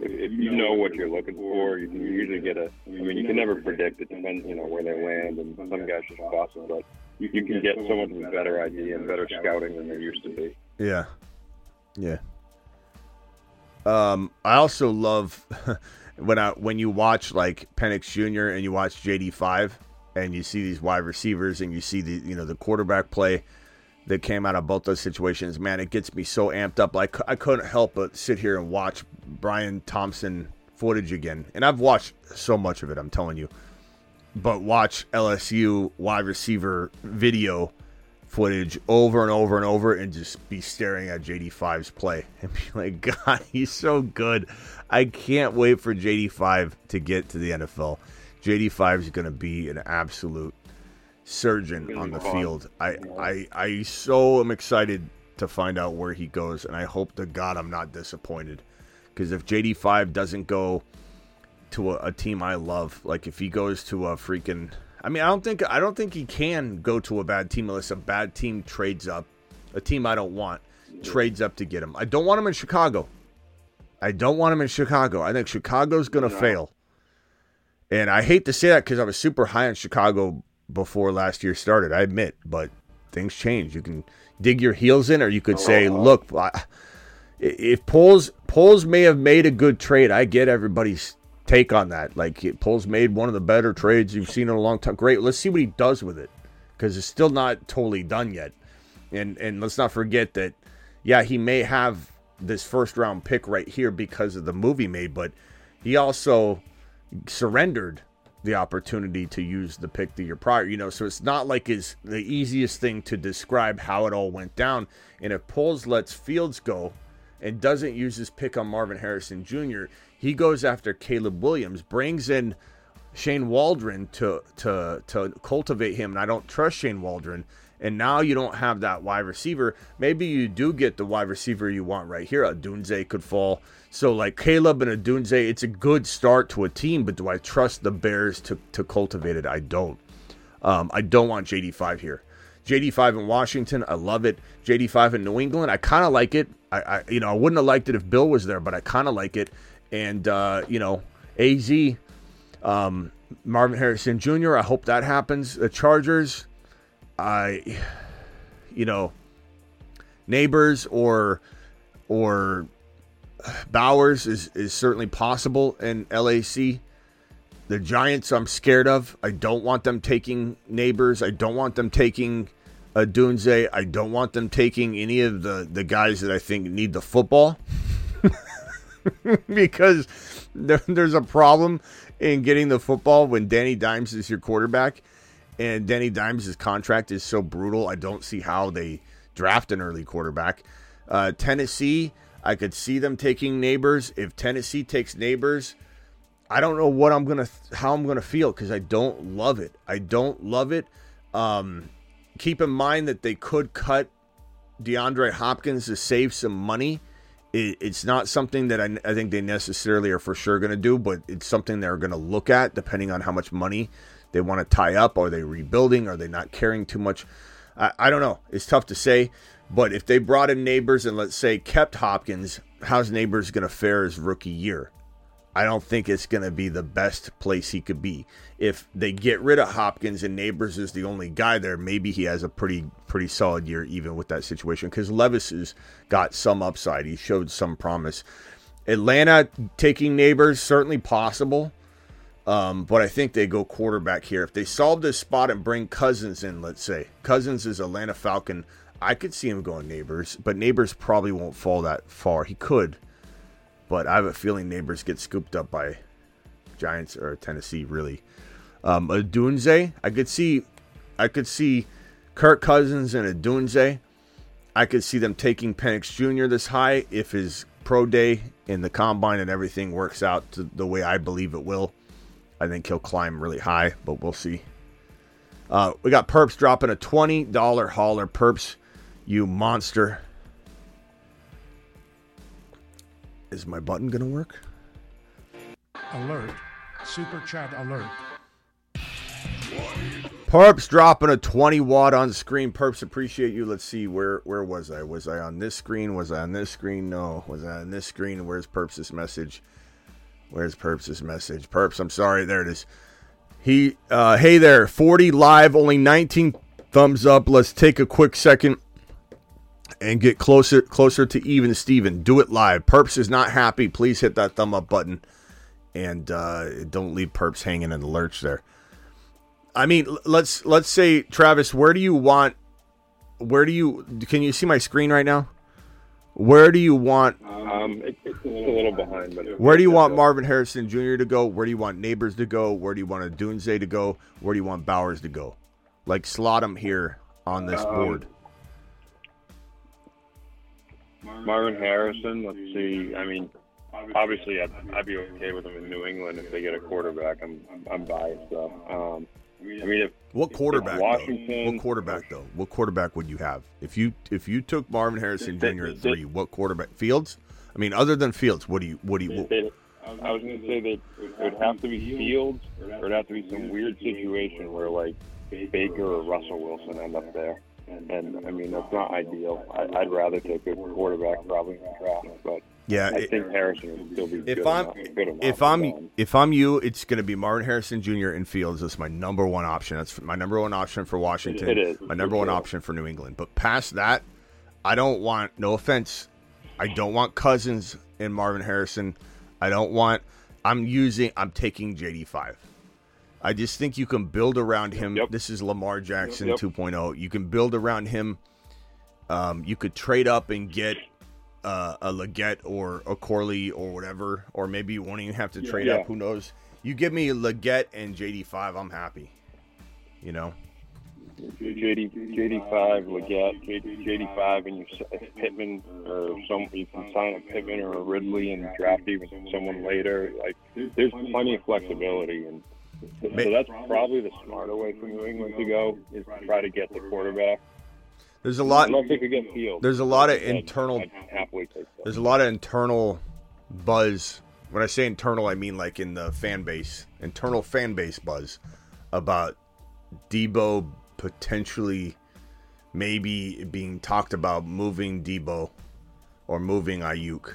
Speaker 4: if, you know what you're looking for, you can usually get a. I mean, you can never predict it, depends you know where they land, and some guys just bust but you, can get so much of a better idea and better scouting than there used to be.
Speaker 1: Yeah. Yeah. Um, I also love when I when you watch like Penix Jr. and you watch JD five and you see these wide receivers and you see the you know the quarterback play that came out of both those situations. Man, it gets me so amped up. Like I couldn't help but sit here and watch Brian Thomas footage again. And I've watched so much of it. I'm telling you. But watch LSU wide receiver video footage over and over and over and just be staring at JD5's play and be like, God, he's so good. I can't wait for JD5 to get to the NFL. JD5 is going to be an absolute surgeon on the field. I, I, I so am excited to find out where he goes, and I hope to God I'm not disappointed. Because if JD5 doesn't go to a, a team I love, like if he goes to a freaking I mean, I don't think I don't think he can go to a bad team unless a bad team trades up. A team I don't want trades up to get him. I don't want him in Chicago. I don't want him in Chicago. I think Chicago's going to fail. And I hate to say that because I was super high on Chicago before last year started. I admit, but things change. You can dig your heels in, or you could say, uh-huh. "Look, I, if Poles Poles may have made a good trade, I get everybody's take on that. Like Poles made one of the better trades you've seen in a long time. Great. Let's see what he does with it because it's still not totally done yet. And and let's not forget that, yeah, he may have this first round pick right here because of the movie made, but he also surrendered the opportunity to use the pick the year prior. You know, so it's not like it's the easiest thing to describe how it all went down. And if Poles lets Fields go and doesn't use his pick on Marvin Harrison Jr., he goes after Caleb Williams, brings in Shane Waldron to to to cultivate him, and I don't trust Shane Waldron. And now you don't have that wide receiver. Maybe you do get the wide receiver you want right here. Odunze could fall. So like Caleb and Odunze, it's a good start to a team. But do I trust the Bears to to cultivate it? I don't. Um, I don't want JD five here. JD5 in Washington, I love it. JD5 in New England, I kind of like it. I, I, you know, I wouldn't have liked it if Bill was there, but I kind of like it. And uh, you know, AZ, um, Marvin Harrison Jr. I hope that happens. The Chargers, I, you know, Nabers or or Bowers is is certainly possible in LAC. The Giants, I'm scared of. I don't want them taking Nabers. I don't want them taking Odunze. I don't want them taking any of the the guys that I think need the football because there, there's a problem in getting the football when Danny Dimes is your quarterback, and Danny Dimes' contract is so brutal. I don't see how they draft an early quarterback. Uh, Tennessee, I could see them taking Nabers. If Tennessee takes Nabers, I don't know what I'm gonna how I'm gonna feel because I don't love it. I don't love it. Um, keep in mind that they could cut DeAndre Hopkins to save some money. It, it's not something that I, I think they necessarily are for sure going to do, but it's something they're going to look at depending on how much money they want to tie up. Are they rebuilding? Are they not caring too much? I, I don't know. It's tough to say. But if they brought in Nabers and let's say kept Hopkins, how's Nabers going to fare his rookie year? I don't think it's going to be the best place he could be. If they get rid of Hopkins and Nabers is the only guy there, maybe he has a pretty pretty solid year even with that situation because Levis has got some upside. He showed some promise. Atlanta taking Nabers certainly possible, um, but I think they go quarterback here. If they solve this spot and bring Cousins in, let's say Cousins is Atlanta Falcon, I could see him going Nabers, but Nabers probably won't fall that far. He could but I have a feeling Nabers get scooped up by Giants or Tennessee. Really, um, Odunze, I could see, I could see Kirk Cousins and Odunze. I could see them taking Penix Jr. this high if his pro day in the combine and everything works out the way I believe it will. I think he'll climb really high, but we'll see. Uh, we got Perps dropping a $20 hauler. Perps, you monster. Is my button going to work?
Speaker 5: Alert. Super chat alert.
Speaker 1: Perps dropping a 20 watt on screen. Perps appreciate you. Let's see where where was I? Was I on this screen? Was I on this screen? No. Was I on this screen? Where's Perps' message? Where's Perps' message? Perps, I'm sorry. There it is. He uh hey there, 40 live, only 19 thumbs up. Let's take a quick second and get closer closer to even Steven. Do it live. Perps is not happy. Please hit that thumb up button and uh, don't leave Perps hanging in the lurch there. I mean, let's let's say Travis, where do you want? Where do you? Can you see my screen right now? Where do you want?
Speaker 4: Um, it's a little behind, but
Speaker 1: where do you want Marvin Harrison Jr. to go? Where do you want Nabers to go? Where do you want Odunze to go? Where do you want Bowers to go? Like slot them here on this um, board.
Speaker 4: Marvin Harrison. Let's see. I mean, obviously, I'd, I'd be okay with them in New England if they get a quarterback. I'm I'm biased though. Um, I mean, if
Speaker 1: what quarterback? Washington, though? What quarterback though? What quarterback would you have if you if you took Marvin Harrison Jr. at three? What quarterback? Fields? I mean, other than Fields, what do you what do you? What,
Speaker 4: I was going to say that it would have to be Fields, or it would have to be some weird situation where like Baker or Russell Wilson end up there. And, and I mean, that's not ideal. I, would rather take a quarterback probably in the draft, but
Speaker 1: yeah,
Speaker 4: I it, think Harrison would still be
Speaker 1: if
Speaker 4: good
Speaker 1: I'm
Speaker 4: enough,
Speaker 1: if I'm if I'm you, it's going to be Marvin Harrison Jr. in Fields. That's my number one option. That's my number one option for Washington.
Speaker 4: It is
Speaker 1: my number one option for New England. But past that, I don't want. No offense, I don't want Cousins and Marvin Harrison. I don't want. I'm using. I'm taking JD five. I just think you can build around him. Yep. This is Lamar Jackson yep. 2.0. You can build around him. Um, you could trade up and get uh, a Legette or a Corley or whatever, or maybe you won't even have to trade yeah. up. Who knows? You give me Legette and JD5, I'm happy. You know.
Speaker 4: JD JD five Legette JD five and you Pittman or some you can sign a Pittman or a Ridley and draft even someone later. Like there's plenty of flexibility and so that's probably the smarter way for New England to go is to try to get the quarterback.
Speaker 1: There's a lot. There's a lot of internal. There's a lot of internal buzz. When I say internal, I mean like in the fan base, internal fan base buzz about Deebo potentially maybe being talked about moving Deebo or moving Aiyuk.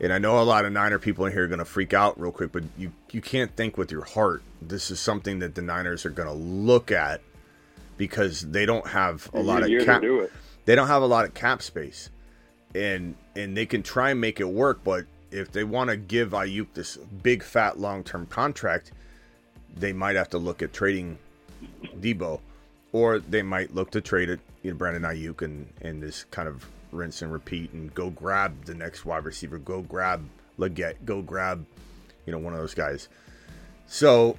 Speaker 1: And I know a lot of Niner people in here are going to freak out real quick, but you, you can't think with your heart. This is something that the Niners are going to look at because they don't have a lot of cap.
Speaker 4: do.
Speaker 1: They don't have a lot of cap space, and and they can try and make it work. But if they want to give Aiyuk this big fat long term contract, they might have to look at trading Deebo, or they might look to trade it, you know, Brandon Aiyuk, and and just kind of rinse and repeat and go grab the next wide receiver, go grab Legette, go grab, you know, one of those guys. So,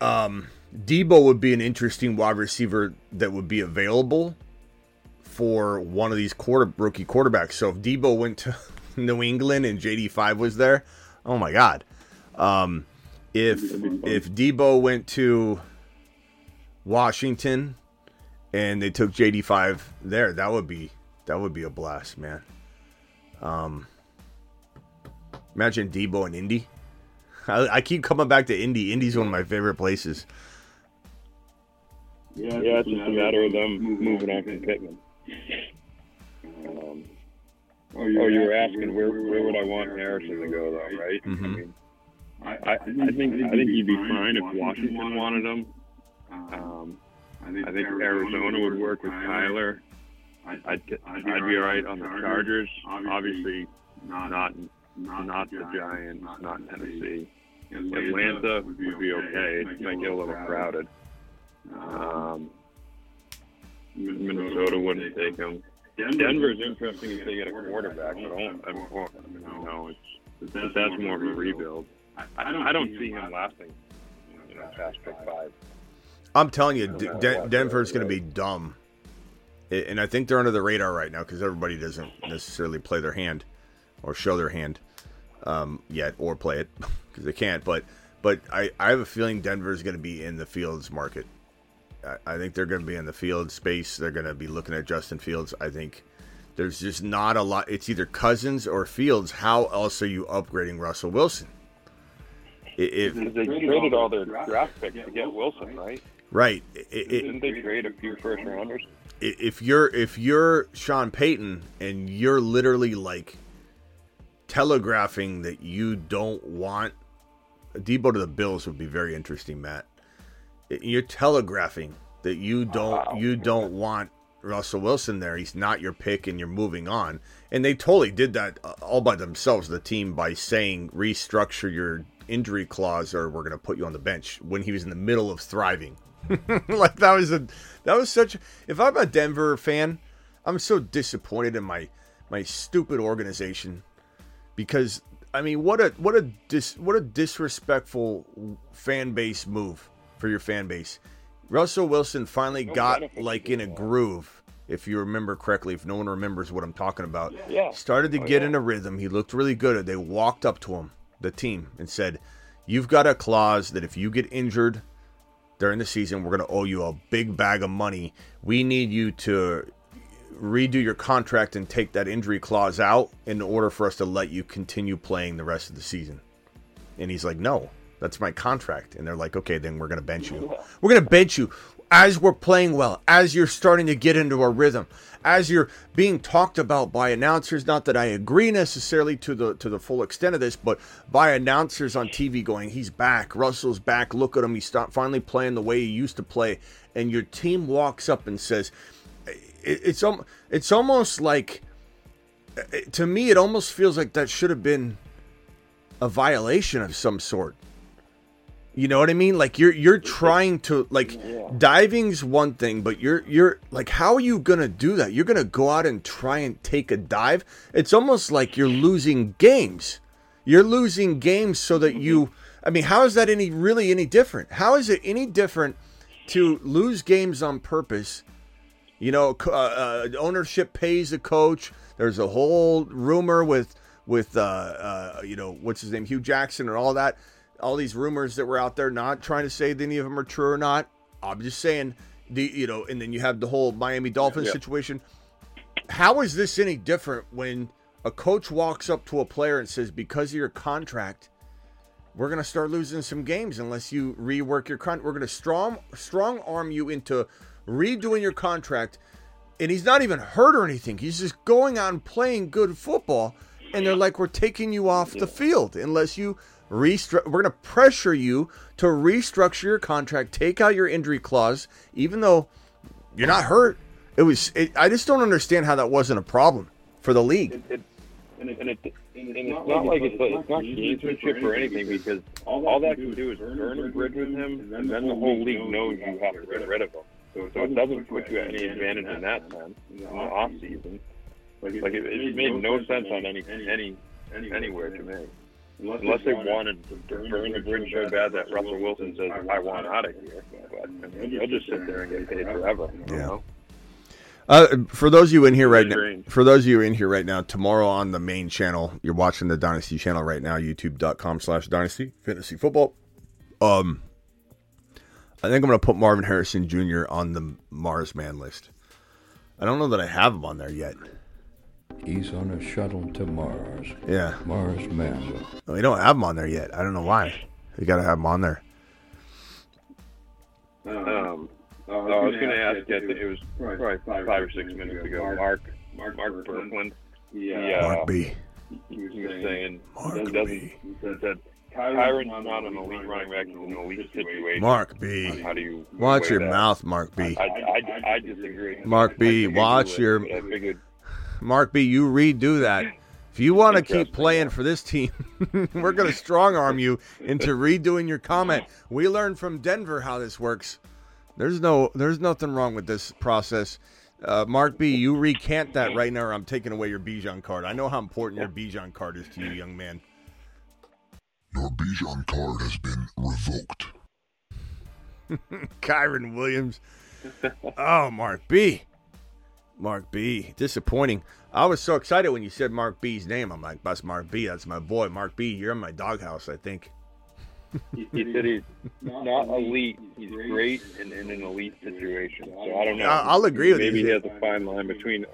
Speaker 1: um, Deebo would be an interesting wide receiver that would be available for one of these quarter rookie quarterbacks. So if Deebo went to New England and JD5 was there, oh my god. Um, if if Deebo went to Washington and they took JD5 there, that would be that would be a blast, man. Um, imagine Deebo in Indy. I, I keep coming back to Indy. Indy's one of my favorite places.
Speaker 4: Yeah, it's just a matter of them moving on from Pittman. Um, oh, you were asking where where would I want Harrison to go though, right? I mean, I, I think I think he'd be fine if Washington wanted him. Um, I think Arizona would work with Tyler. I'd I'd be all right on the Chargers. Obviously, not not the Giants, not Tennessee. Atlanta would be okay. It might get a little crowded. Um, Minnesota wouldn't take him. Denver's interesting if they get a quarterback, but I don't, you know, it's, but that's more of a rebuild. I don't, I don't see him lasting, you know, past pick five.
Speaker 1: I'm telling you, D- Den- Denver's going to be dumb, and I think they're under the radar right now because everybody doesn't necessarily play their hand or show their hand um, yet, or play it because they can't. But but I, I have a feeling Denver's going to be in the Fields market. I, think they're going to be in the field space. They're going to be looking at Justin Fields. I think there's just not a lot. It's either Cousins or Fields. How else are you upgrading Russell Wilson? If,
Speaker 4: Because they traded all their draft picks to get Wilson, right?
Speaker 1: right, I- I-
Speaker 4: Didn't they trade a few first rounders?
Speaker 1: if you're if you're Sean Payton and you're literally like telegraphing that you don't want a Deebo to the Bills would be very interesting, Matt. You're telegraphing that you don't you don't want Russell Wilson there. He's not your pick, and you're moving on. And they totally did that uh, all by themselves, the team, by saying restructure your injury clause, or we're going to put you on the bench when he was in the middle of thriving. like that was a that was such. If I'm a Denver fan, I'm so disappointed in my my stupid organization because I mean, what a what a dis, what a disrespectful fan base move for your fan base. Russell Wilson finally got like in a groove, if you remember correctly. If no one remembers what I'm talking about,
Speaker 4: Yeah.
Speaker 1: started to
Speaker 4: Oh,
Speaker 1: get
Speaker 4: yeah.
Speaker 1: in a rhythm. He looked really good. They walked up to him, the team, and said, "You've got a clause that if you get injured during the season, we're going to owe you a big bag of money. We need you to redo your contract and take that injury clause out in order for us to let you continue playing the rest of the season. And he's like, No, that's my contract. And they're like, Okay, then we're going to bench you. We're going to bench you as we're playing well, as you're starting to get into a rhythm, as you're being talked about by announcers. Not that I agree necessarily to the to the full extent of this, but by announcers on TV going, He's back. Russell's back. Look at him. He's finally playing the way he used to play. And your team walks up and says, it's it's almost like uh, to me it almost feels like that should have been a violation of some sort you know what i mean? Like you're you're trying to like diving's one thing but you're you're like how are you gonna do that? You're gonna go out and try and take a dive? It's almost like you're losing games. You're losing games so that you i mean how is that any really any different? How is it any different to lose games on purpose? You know, uh, uh, ownership pays the coach. There's a whole rumor with with uh, uh, you know what's his name, Hue Jackson, and all that. All these rumors that were out there. Not trying to say that any of them are true or not. I'm just saying the you know, and then you have the whole Miami Dolphins
Speaker 4: Yeah.
Speaker 1: situation. How is this any different when a coach walks up to a player and says, "Because of your contract, we're going to start losing some games unless you rework your contract. We're going to strong strong arm you into redoing your contract and he's not even hurt or anything. He's just going on playing good football, and they're like, "We're taking you off the field unless you restru- We're going to pressure you to restructure your contract, take out your injury clause, even though you're not hurt." It was. It, I just don't understand how that wasn't a problem for the league.
Speaker 4: It, and, it, and, it, and it's not like it's, it's not gamesmanship or anything because all that can do is burn a bridge with him, and then the whole league knows you have to get rid of him. So it doesn't put you at any advantage in that sense in the off season. Like it, it made no sense on any any anywhere to me. Unless they wanted to burn the bridge so bad that Russell Wilson says, "I want out of here," but I mean, he'll just sit there and get paid forever. You
Speaker 1: Yeah.
Speaker 4: know?
Speaker 1: Uh, for those of you in here right now, for those of you in here right now, tomorrow on the main channel, you're watching the Dynasty channel right now, youtube.com slash Dynasty Fantasy Football. Um, I think I'm going to put Marvin Harrison Jr. on the Mars Man list. I don't know that I have him on there yet.
Speaker 3: He's on a shuttle to Mars.
Speaker 1: Yeah.
Speaker 3: Mars Man.
Speaker 1: We don't have him on there yet. I don't know why. We got to have him on there.
Speaker 4: Um, I was going to ask you. I it was probably five or six minutes ago. Mark, Mark, Mark Berkman. Yeah,
Speaker 1: Mark B.
Speaker 4: he was saying
Speaker 1: Mark
Speaker 4: he doesn't.
Speaker 1: B.
Speaker 4: He said that Kyren's not an elite running back; he's an elite situation.
Speaker 1: Mark B.
Speaker 4: How do you
Speaker 1: Watch your
Speaker 4: that?
Speaker 1: mouth, Mark B.
Speaker 4: I, I, I disagree.
Speaker 1: Mark B,
Speaker 4: I figured you
Speaker 1: watch your-
Speaker 4: I figured
Speaker 1: Mark B, you redo that. If you want to keep playing for this team, we're going to strong arm you into redoing your comment. We learned from Denver how this works. There's no, there's nothing wrong with this process. Uh, Mark B, you recant that right now, or I'm taking away your Bijan card. I know how important your Bijan card is to you, young man.
Speaker 2: Your Bijan card has been revoked.
Speaker 1: Kyren Williams. Oh, Mark B. Mark B. Disappointing. I was so excited when you said Mark B's name. I'm like, that's Mark B. That's my boy. Mark B, you're in my doghouse, I think.
Speaker 4: he, he said he's not elite. He's great in, in an elite situation. So I don't know.
Speaker 1: I- I'll agree with you.
Speaker 4: Maybe he has a fine line between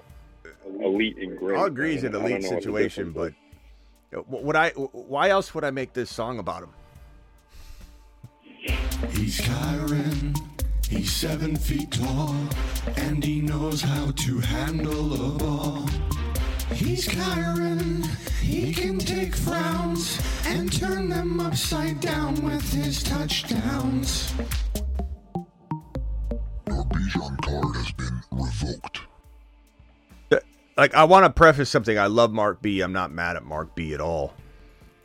Speaker 4: elite and great.
Speaker 1: I'll agree he's an elite
Speaker 4: know what the
Speaker 1: situation, but uh, would I? Why else would I make this song about him?
Speaker 2: He's Kyren. He's seven feet tall, and he knows how to handle a ball. He's Kyren. He can take frowns and turn them upside down with his touchdowns. Your Bijan card has been revoked.
Speaker 1: Like, I want to preface something. I love Mark B. I'm not mad at Mark B. at all,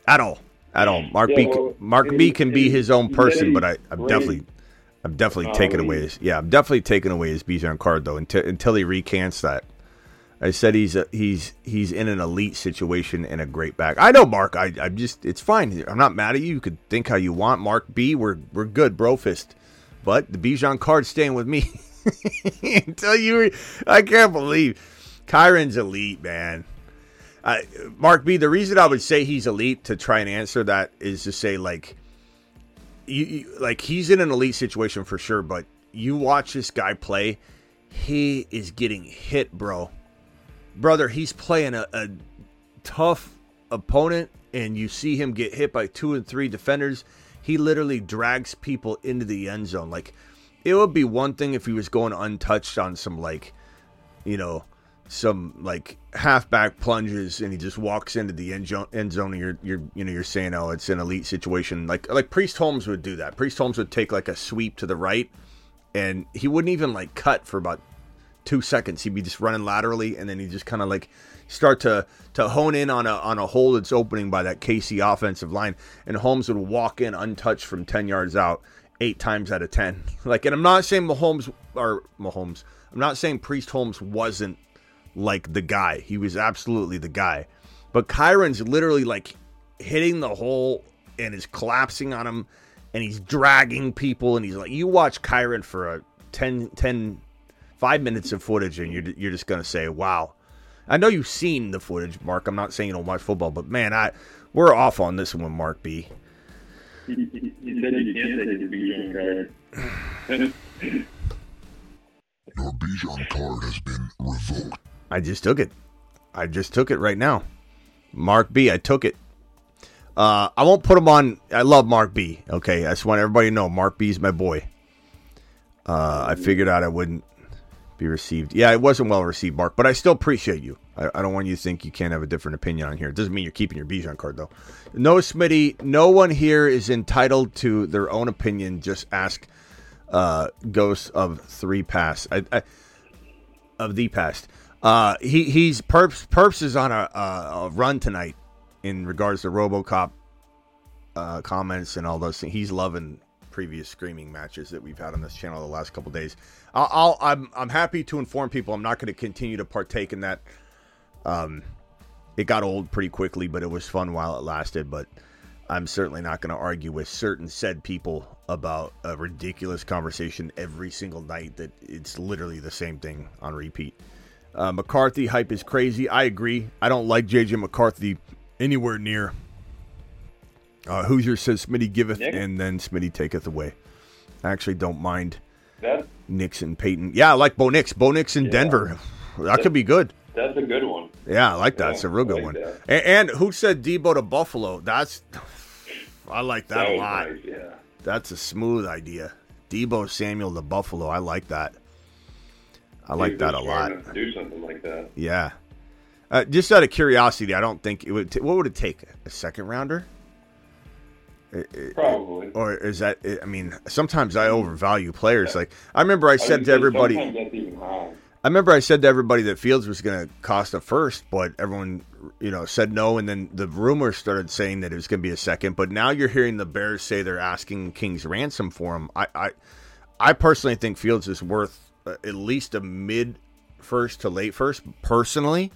Speaker 1: at all, at all. Mark
Speaker 4: Yeah,
Speaker 1: B.
Speaker 4: well,
Speaker 1: Mark
Speaker 4: he-
Speaker 1: B. can be his own person, but I, I'm
Speaker 4: great.
Speaker 1: definitely, I'm definitely
Speaker 4: Not
Speaker 1: taking away his. Yeah, I'm definitely taking away his Bijan card though until until he recants that. I said he's a, he's he's in an elite situation and a great back. I know Mark. I I'm just it's fine. I'm not mad at you. You could think how you want. Mark B. We're we're good, bro fist. But the Bijan card's staying with me until you. Re- I can't believe Kyren's elite, man. I, Mark B. The reason I would say he's elite to try and answer that is to say like, you, you like he's in an elite situation for sure. But you watch this guy play, he is getting hit, bro. Brother, he's playing a, a tough opponent, and you see him get hit by two and three defenders. He literally drags people into the end zone. Like it would be one thing if he was going untouched on some like, you know, some like halfback plunges and he just walks into the end zone, end zone and you're you're you know you're saying oh it's an elite situation like like Priest Holmes would do that. Priest Holmes would take like a sweep to the right and he wouldn't even like cut for about two seconds. He'd be just running laterally, and then he'd just kind of like start to to hone in on a on a hole that's opening by that KC offensive line, and Holmes would walk in untouched from ten yards out eight times out of ten. Like, and I'm not saying Mahomes or Mahomes. I'm not saying Priest Holmes wasn't like the guy. He was absolutely the guy, but Kyren's literally like hitting the hole and is collapsing on him and he's dragging people and he's like you watch Kyren for a 10 10 5 minutes of footage and you're you're just going to say wow. I know you've seen the footage, Mark. I'm not saying you don't watch football, but man, I we're off on this one, Mark B.
Speaker 4: He said you can't Bijan card.
Speaker 2: Your Bijan card has been revoked.
Speaker 1: I just took it. I just took it right now. Mark B, I took it. Uh, I won't put him on. I love Mark B. Okay, I just want everybody to know Mark B is my boy. Uh, I figured out I wouldn't be received. Yeah, it wasn't well received, Mark, but I still appreciate you. I, I don't want you to think you can't have a different opinion on here. It doesn't mean you're keeping your Bijan card, though. No, Smitty, no one here is entitled to their own opinion. Just ask uh, Ghost of Three Pass. I, I, of the past. Uh, he he's Perps Perps is on a, a, a run tonight in regards to RoboCop uh, comments and all those things. He's loving previous screaming matches that we've had on this channel the last couple days. I'll, I'll I'm I'm happy to inform people. I'm not going to continue to partake in that. Um, it got old pretty quickly, but it was fun while it lasted. But I'm certainly not going to argue with certain said people about a ridiculous conversation every single night that it's literally the same thing on repeat. Uh, McCarthy hype is crazy. I agree. I don't like JJ McCarthy anywhere near. Uh, Hoosier says Smitty giveth
Speaker 4: Nick?
Speaker 1: and then Smitty taketh away. I actually don't mind
Speaker 4: That
Speaker 1: Nix and Payton. Yeah, I like Bo Nix. Bo Nix in
Speaker 4: Yeah.
Speaker 1: Denver. That could be good.
Speaker 4: that's a good one.
Speaker 1: Yeah, I like that.
Speaker 4: Yeah,
Speaker 1: it's a real good
Speaker 4: like
Speaker 1: one. And, and who said Deebo to Buffalo? That's I like that,
Speaker 4: That
Speaker 1: a lot.
Speaker 4: nice, yeah.
Speaker 1: That's a smooth idea. Deebo Samuel to Buffalo. I like that. I like that a lot.
Speaker 4: Do something like that.
Speaker 1: Yeah. Uh, just out of curiosity, I don't think it would. T- what would it take? A second rounder?
Speaker 4: Probably.
Speaker 1: Or is that? I mean, sometimes I overvalue players. Like I remember I
Speaker 4: I
Speaker 1: said
Speaker 4: would
Speaker 1: to everybody.
Speaker 4: Sometimes that's even high.
Speaker 1: I remember I said to everybody that Fields was going to cost a first, but everyone, you know, said no, and then the rumors started saying that it was going to be a second. But now you're hearing the Bears say they're asking King's ransom for him. I, I, I personally think Fields is worth at least a mid first to late first. Personally,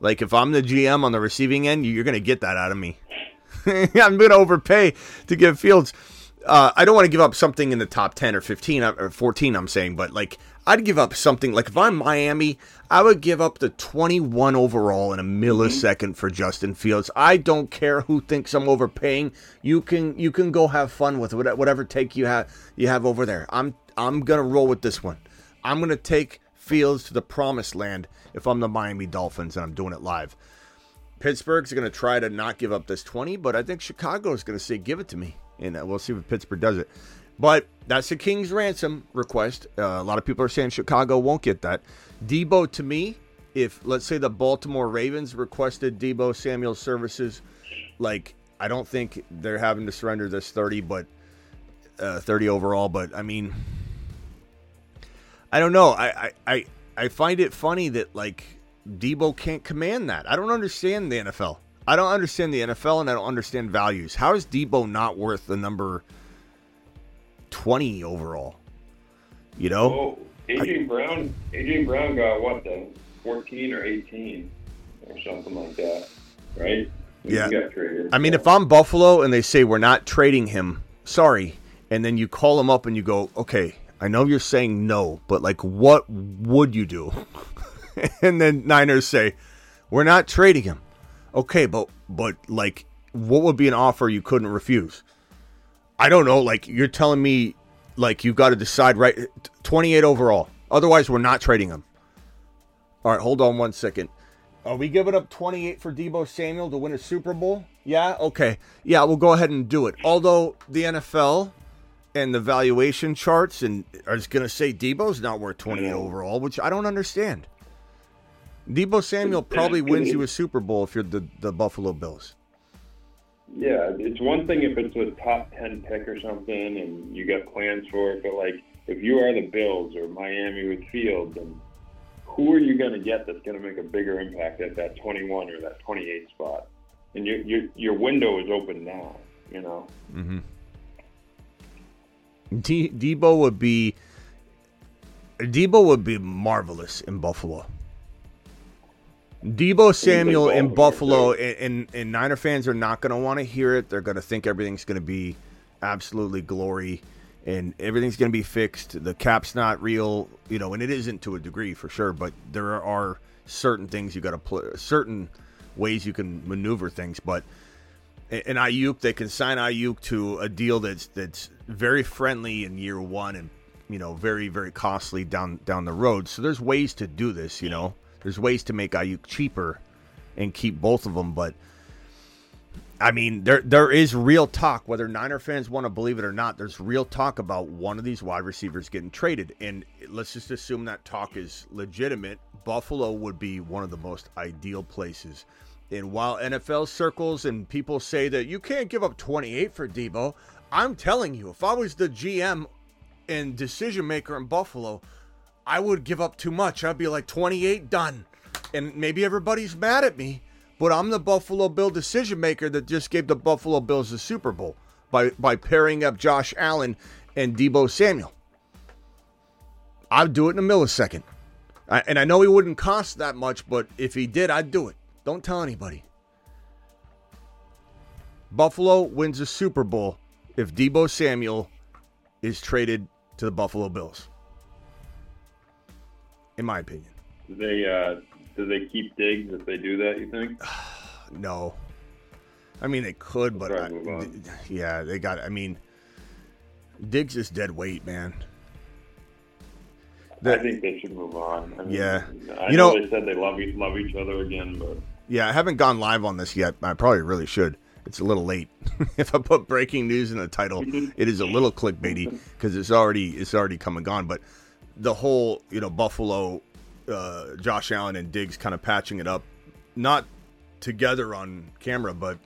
Speaker 1: like if I'm the GM on the receiving end, you're going to get that out of me. I'm going to overpay to get Fields. Uh, I don't want to give up something in the top 10 or 15 uh, or 14, I'm saying, but like I'd give up something like if I'm Miami, I would give up the 21 overall in a millisecond for Justin Fields. I don't care who thinks I'm overpaying. You can you can go have fun with whatever take you have you have over there. I'm I'm to roll with this one. I'm going to take Fields to the promised land if I'm the Miami Dolphins and I'm doing it live. Pittsburgh's going to try to not give up this 20, but I think Chicago is going to say, give it to me. And uh, we'll see if Pittsburgh does it. But that's the King's ransom request. Uh, a lot of people are saying Chicago won't get that. Deebo, to me, if let's say the Baltimore Ravens requested Deebo Samuel's services, like, I don't think they're having to surrender this 30, but uh, 30 overall. But I mean, I don't know. I, I, I, I find it funny that, like, Deebo can't command that. I don't understand the NFL. I don't understand the NFL and I don't understand values. How is Deebo not worth the number 20 overall? You know?
Speaker 4: Oh, AJ Brown. AJ Brown got what then? 14 or 18 or something like that, right?
Speaker 1: Yeah.
Speaker 4: Traded.
Speaker 1: I mean, if I'm Buffalo and they say we're not trading him, sorry, and then you call him up and you go, okay, I know you're saying no, but like, what would you do? and then Niners say, we're not trading him. Okay, but but like, what would be an offer you couldn't refuse? I don't know. Like, you're telling me, like, you've got to decide right, 28 overall. Otherwise, we're not trading him. All right, hold on one second. Are we giving up 28 for Deebo Samuel to win a Super Bowl? Yeah, okay. Yeah, we'll go ahead and do it. Although the NFL and the valuation charts and are just going to say Deebo's not worth 28 overall, which I don't understand. Deebo Samuel probably wins you a Super Bowl if you're the, the Buffalo Bills.
Speaker 4: Yeah, it's one thing if it's a top 10 pick or something and you got plans for it, but like if you are the Bills or Miami with Fields, and who are you going to get that's going to make a bigger impact at that 21 or that 28 spot? And your your your window is open now, you know. Mm-hmm.
Speaker 1: D- Deebo would be Deebo would be marvelous in Buffalo. Deebo Samuel in Buffalo, and, and, and Niner fans are not going to want to hear it. They're going to think everything's going to be absolutely glory, and everything's going to be fixed. The cap's not real, you know, and it isn't to a degree for sure. But there are certain things you got to play, certain ways you can maneuver things. But and Aiyuk, they can sign Aiyuk to a deal that's that's very friendly in year one and you know very very costly down down the road. So there's ways to do this. You know, there's ways to make Aiyuk cheaper and keep both of them. But I mean, there there is real talk, whether Niner fans want to believe it or not. There's real talk about one of these wide receivers getting traded, and let's just assume that talk is legitimate. Buffalo would be one of the most ideal places. And while NFL circles and people say that you can't give up 28 for Deebo, I'm telling you, if I was the GM and decision maker in Buffalo, I would give up too much. I'd be like 28 done. And maybe everybody's mad at me, but I'm the Buffalo Bill decision maker that just gave the Buffalo Bills the Super Bowl by by pairing up Josh Allen and Deebo Samuel. I'd do it in a millisecond. I, and I know he wouldn't cost that much, but if he did, I'd do it. Don't tell anybody. Buffalo wins the Super Bowl if Deebo Samuel is traded to the Buffalo Bills. In my opinion.
Speaker 4: Do they uh, do they keep Diggs if they do that? You think?
Speaker 1: No. I mean, they could, but I,
Speaker 4: and move on.
Speaker 1: yeah, they got. I mean, Diggs is dead weight, man.
Speaker 4: I think they should move on. I mean,
Speaker 1: Yeah.
Speaker 4: I
Speaker 1: You
Speaker 4: know,
Speaker 1: know-
Speaker 4: they said they love each, love eeach other again, but
Speaker 1: Yeah, I haven't gone live on this yet. I probably really should. It's a little late. if I put breaking news in the title, it is a little clickbaity because it's already it's already come and gone. But the whole you know Buffalo, uh, Josh Allen and Diggs kind of patching it up, not together on camera, but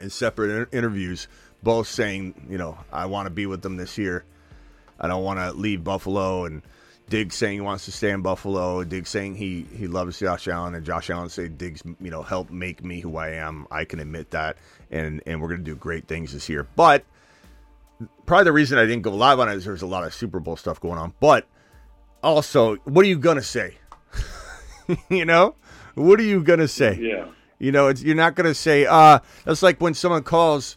Speaker 1: in separate inter- interviews, both saying you know I want to be with them this year. I don't want to leave Buffalo and Diggs saying he wants to stay in Buffalo. Diggs saying he he loves Josh Allen, and Josh Allen saying Diggs, you know, help make me who I am. I can admit that, and and we're gonna do great things this year. But probably the reason I didn't go live on it is there's a lot of Super Bowl stuff going on. But also, what are you gonna say? you know, what are you gonna say?
Speaker 4: yeah.
Speaker 1: You know, it's, you're not going to say, uh, that's like when someone calls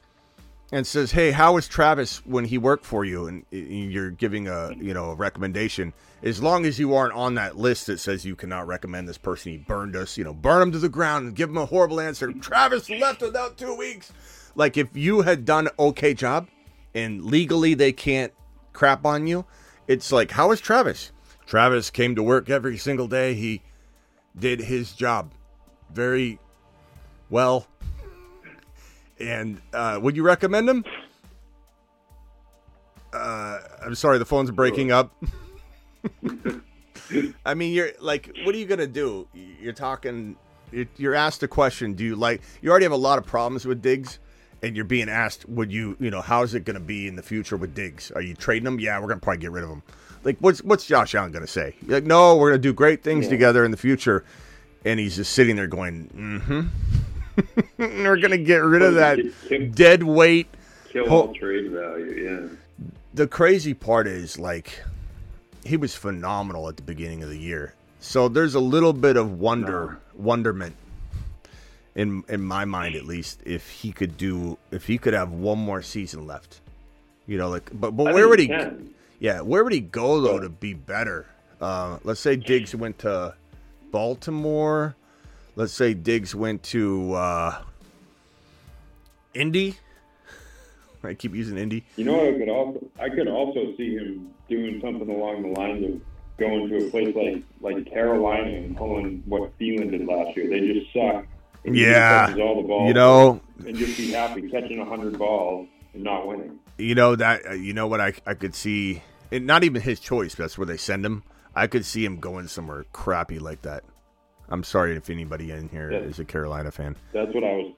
Speaker 1: and says, "Hey, how was Travis when he worked for you?" and you're giving a, you know, a recommendation. As long as you aren't on that list that says you cannot recommend this person, he burned us, you know, burn him to the ground and give him a horrible answer. Travis left without 2 weeks. Like if you had done okay job and legally they can't crap on you, it's like, how is Travis?" Travis came to work every single day. He did his job very well. And uh, would you recommend him? Uh, I'm sorry, the phone's breaking up. I mean, you're like, what are you gonna do? You're talking. You're, asked a question. Do you like? You already have a lot of problems with Diggs, and you're being asked, would you, you know, how's it gonna be in the future with Diggs? Are you trading him? Yeah, we're gonna probably get rid of him. Like, what's what's Josh Allen gonna say? You're like, no, we're gonna do great things together in the future. And he's just sitting there going, mm-hmm. we're gonna get rid of that dead weight.
Speaker 4: Kill all trade value. Yeah.
Speaker 1: the crazy part is like he was phenomenal at the beginning of the year. So there's a little bit of wonder wonderment in in my mind at least if he could do if he could have one more season left. You know, like but but
Speaker 4: I
Speaker 1: where would
Speaker 4: he can.
Speaker 1: Yeah, where would he go though to be better? Uh, let's say Diggs went to Baltimore. Let's say Diggs went to uh, Indy. I keep using Indy.
Speaker 4: You know I could also I could also see him doing something along the lines of going to a place like like Carolina and pulling what Thielen did last year. They just suck. And
Speaker 1: Yeah.
Speaker 4: all the balls
Speaker 1: You know,
Speaker 4: and just be happy catching hundred balls and not winning.
Speaker 1: you know that uh, you know what I I could see. And not even his choice. But that's where they send him. I could see him going somewhere crappy like that. I'm sorry if anybody in here
Speaker 4: Yeah.
Speaker 1: is a Carolina fan.
Speaker 4: That's what I was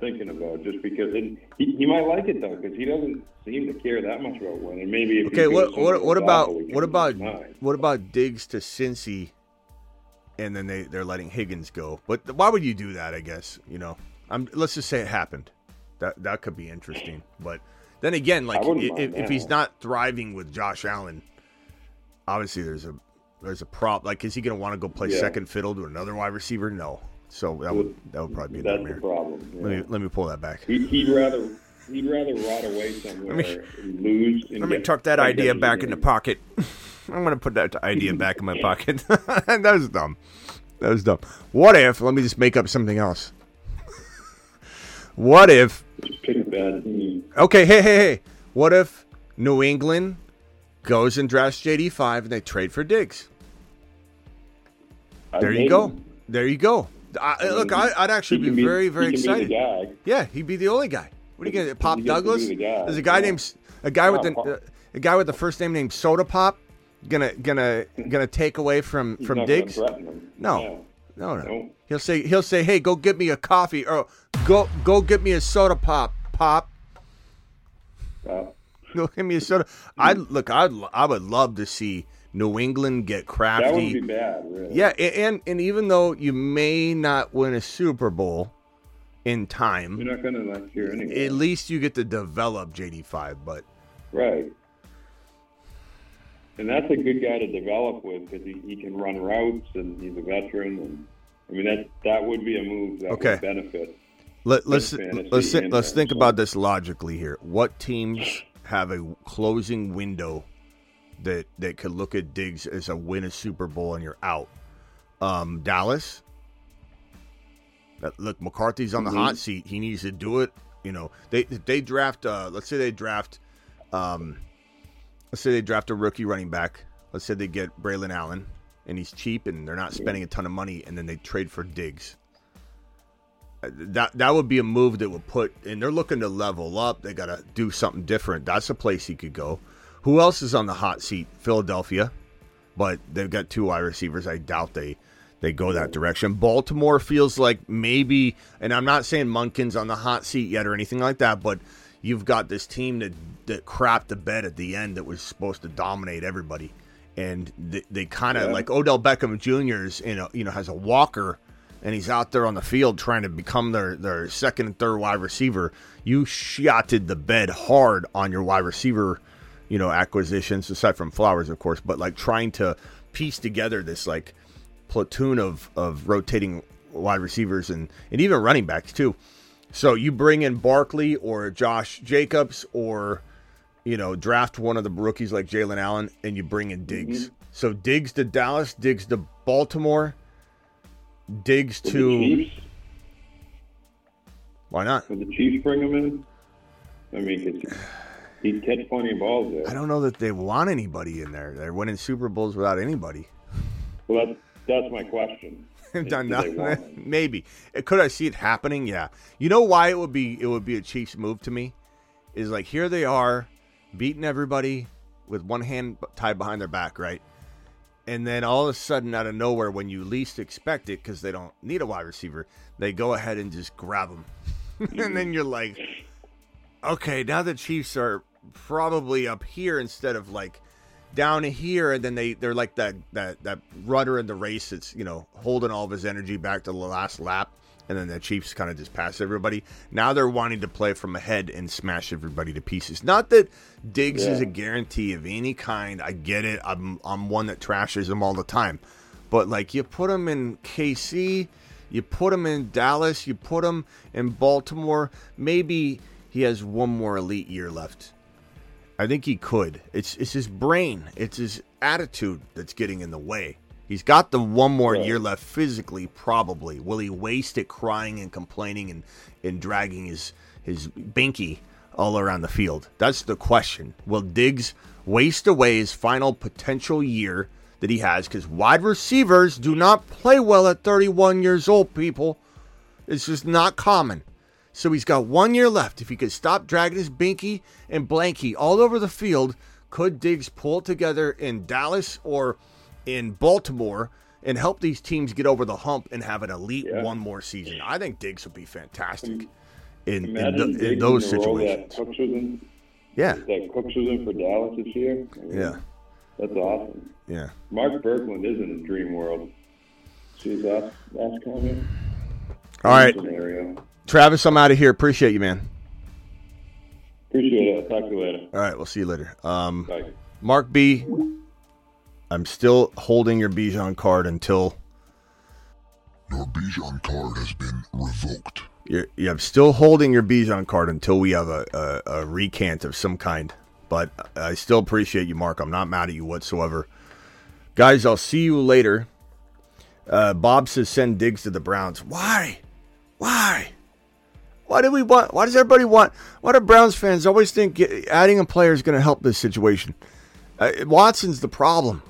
Speaker 4: thinking about. Just because it, he he might like it though, because he doesn't seem to care that much about winning. Maybe if
Speaker 1: Okay, what what what about what about what about Diggs to Cincy, and then they they're letting Higgins go? But why would you do that? I guess you know. I'm let's just say it happened. That that could be interesting. But then again, like if, if he's not thriving with Josh Allen, obviously there's a there's a prop. Like, is he going to want to go play
Speaker 4: Yeah.
Speaker 1: second fiddle to another wide receiver? No. So that would that would probably be a
Speaker 4: That's the
Speaker 1: nightmare.
Speaker 4: problem.
Speaker 1: Let me let me pull that back.
Speaker 4: He, he'd rather he'd rather rot away somewhere
Speaker 1: me-
Speaker 4: lose.
Speaker 1: Let me tuck that idea back in the pocket. I'm gonna put that idea back in my pocket. that was dumb. That was dumb. What if? Let me just make up something else. What if?
Speaker 4: Just pick a bad team.
Speaker 1: Okay, hey, hey, hey. What if New England goes and drafts JD five and they trade for Diggs? There you go. There you go. I, look, I, I'd actually
Speaker 4: He
Speaker 1: be, very, very
Speaker 4: be
Speaker 1: excited.
Speaker 4: guy.
Speaker 1: Yeah, he'd be the only guy. What are you gonna Pop
Speaker 4: be
Speaker 1: Douglas?
Speaker 4: the guy,
Speaker 1: There's a guy
Speaker 4: yeah.
Speaker 1: named a guy with the uh, a guy with the first name named Soda Pop. Gonna gonna gonna take away from
Speaker 4: He's
Speaker 1: from Diggs. No.
Speaker 4: Yeah.
Speaker 1: No, no.
Speaker 4: Nope.
Speaker 1: He'll say he'll say, "Hey, go get me a coffee or go go get me a soda pop, pop."
Speaker 4: Uh,
Speaker 1: Go get me a soda. I look. I I would love to see New England get crafty.
Speaker 4: that wouldn't be bad, really.
Speaker 1: Yeah, and and even though you may not win a Super Bowl in time,
Speaker 4: You're not gonna next year anyway.
Speaker 1: at least you get to develop JD5. But
Speaker 4: Right. And that's a good guy to develop with because he, he can run routes and he's a veteran. And I mean that that would be a move that
Speaker 1: Okay.
Speaker 4: would benefit.
Speaker 1: let, let's let's let's think about this logically here. What teams have a closing window that that could look at Diggs as a win a Super Bowl and you're out? Um, Dallas. Look, McCarthy's on the hot seat. He needs to do it. You know, they they draft. Uh, let's say they draft. Um, let's say they draft a rookie running back. Let's say they get Braelon Allen, and he's cheap, and they're not spending a ton of money, and then they trade for Diggs. Uh, That that would be a move that would put, and they're looking to level up. They got to do something different. That's a place he could go. Who else is on the hot seat? Philadelphia, but they've got two wide receivers. I doubt they they go that direction. Baltimore feels like maybe, and I'm not saying Monken's on the hot seat yet or anything like that, but you've got this team that that crapped the bed at the end that was supposed to dominate everybody, and they, they kind of
Speaker 4: Yeah.
Speaker 1: like Odell Beckham Jr. is you know you know has a walker. And he's out there on the field trying to become their, their second and third wide receiver. You shotted the bed hard on your wide receiver you know, acquisitions aside from Flowers, of course, but like trying to piece together this like platoon of of rotating wide receivers and and even running backs too. So you bring in Barkley or Josh Jacobs or you know draft one of the rookies like Jalen Allen and you bring in Diggs. Mm-hmm. So Diggs to Dallas, Diggs to Baltimore, Diggs to why not?
Speaker 4: would the Chiefs bring him in? I mean, he'd catch plenty of balls there.
Speaker 1: I don't know that they want anybody in there. They're winning Super Bowls without anybody.
Speaker 4: Well, that's that's my question.
Speaker 1: Done nothing. Maybe. Uh, Could I see it happening? Yeah. You know why it would be it would be a Chiefs move to me? Is like here they are beating everybody with one hand tied behind their back, right? And then all of a sudden, out of nowhere, when you least expect it, because they don't need a wide receiver, they go ahead and just grab them. and then you're like, okay, now the Chiefs are probably up here instead of like down here, and then they they're like that that that rudder in the race that's you know holding all of his energy back to the last lap, and then the Chiefs kind of just pass everybody. Now they're wanting to play from ahead and smash everybody to pieces. Not that Diggs is a guarantee of any kind. I get it. I'm I'm one that trashes him all the time, but like you put him in KC. You put him in Dallas, you put him in Baltimore. Maybe he has one more elite year left. I think he could. It's it's his brain, it's his attitude that's getting in the way. He's got the one more
Speaker 4: Right.
Speaker 1: year left physically, probably. Will he waste it crying and complaining and, and dragging his his binky all around the field? That's the question. Will Diggs waste away his final potential year that he has? Because wide receivers do not play well at 31 years old, people. It's just not common. So he's got one year left. If he could stop dragging his binky and blanky all over the field, could Diggs pull together in Dallas or in Baltimore and help these teams get over the hump and have an elite
Speaker 4: Yeah.
Speaker 1: one more season? I think Diggs would be fantastic in, in,
Speaker 4: Imagine
Speaker 1: th-
Speaker 4: Diggs
Speaker 1: in those
Speaker 4: the role
Speaker 1: situations.
Speaker 4: That in,
Speaker 1: Yeah,
Speaker 4: that Cooks was in for Dallas this year. I mean,
Speaker 1: yeah,
Speaker 4: that's awesome.
Speaker 1: yeah.
Speaker 4: Mark Berkland is in the dream world. See his last last comment.
Speaker 1: All right,
Speaker 4: Scenario.
Speaker 1: Travis, I'm out of here. Appreciate you, man.
Speaker 4: Appreciate it. I'll talk to you later.
Speaker 1: All right, we'll see you later. Um,
Speaker 4: Bye.
Speaker 1: Mark B, I'm still holding your Bijan card until
Speaker 2: Your Bijan card has been revoked.
Speaker 1: You're, yeah, I'm still holding your Bijan card until we have a, a, a recant of some kind. But I still appreciate you, Mark. I'm not mad at you whatsoever. Guys, I'll see you later. Uh, Bob says send Diggs to the Browns. Why? Why? Why do we want? Why does everybody want? Why do Browns fans always think adding a player is going to help this situation? Uh, Watson's the problem.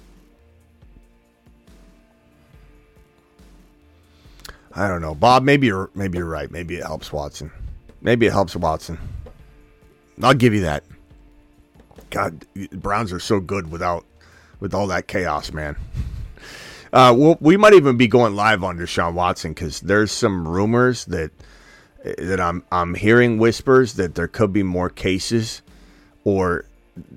Speaker 1: I don't know, Bob. Maybe you're maybe you're right. Maybe it helps Watson. Maybe it helps Watson. I'll give you that. God, Browns are so good without with all that chaos, man. Uh, we'll, we might even be going live on Deshaun Watson because there's some rumors that that I'm I'm hearing whispers that there could be more cases or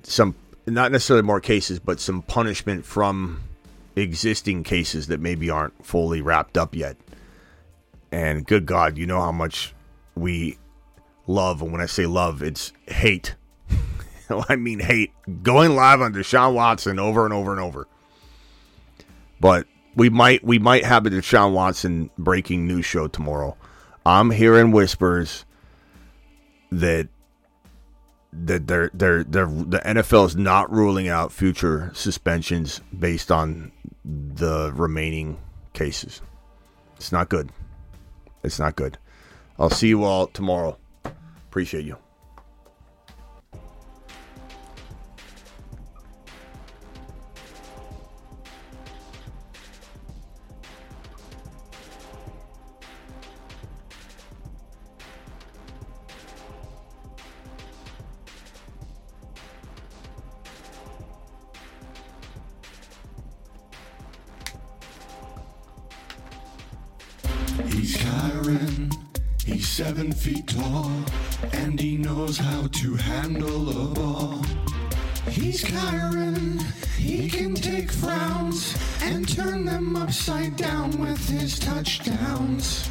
Speaker 1: some not necessarily more cases, but some punishment from existing cases that maybe aren't fully wrapped up yet. And good God, you know how much we love, and when I say love, it's hate. I mean hate. Going live on Deshaun Watson over and over and over. But we might we might have a Deshaun Watson breaking news show tomorrow. I'm hearing whispers that that they're, they're, they're, the NFL is not ruling out future suspensions based on the remaining cases. It's not good. It's not good. I'll see you all tomorrow. Appreciate you.
Speaker 2: He's seven feet tall, and he knows how to handle a ball. He's Kyren, he can take frowns and turn them upside down with his touchdowns.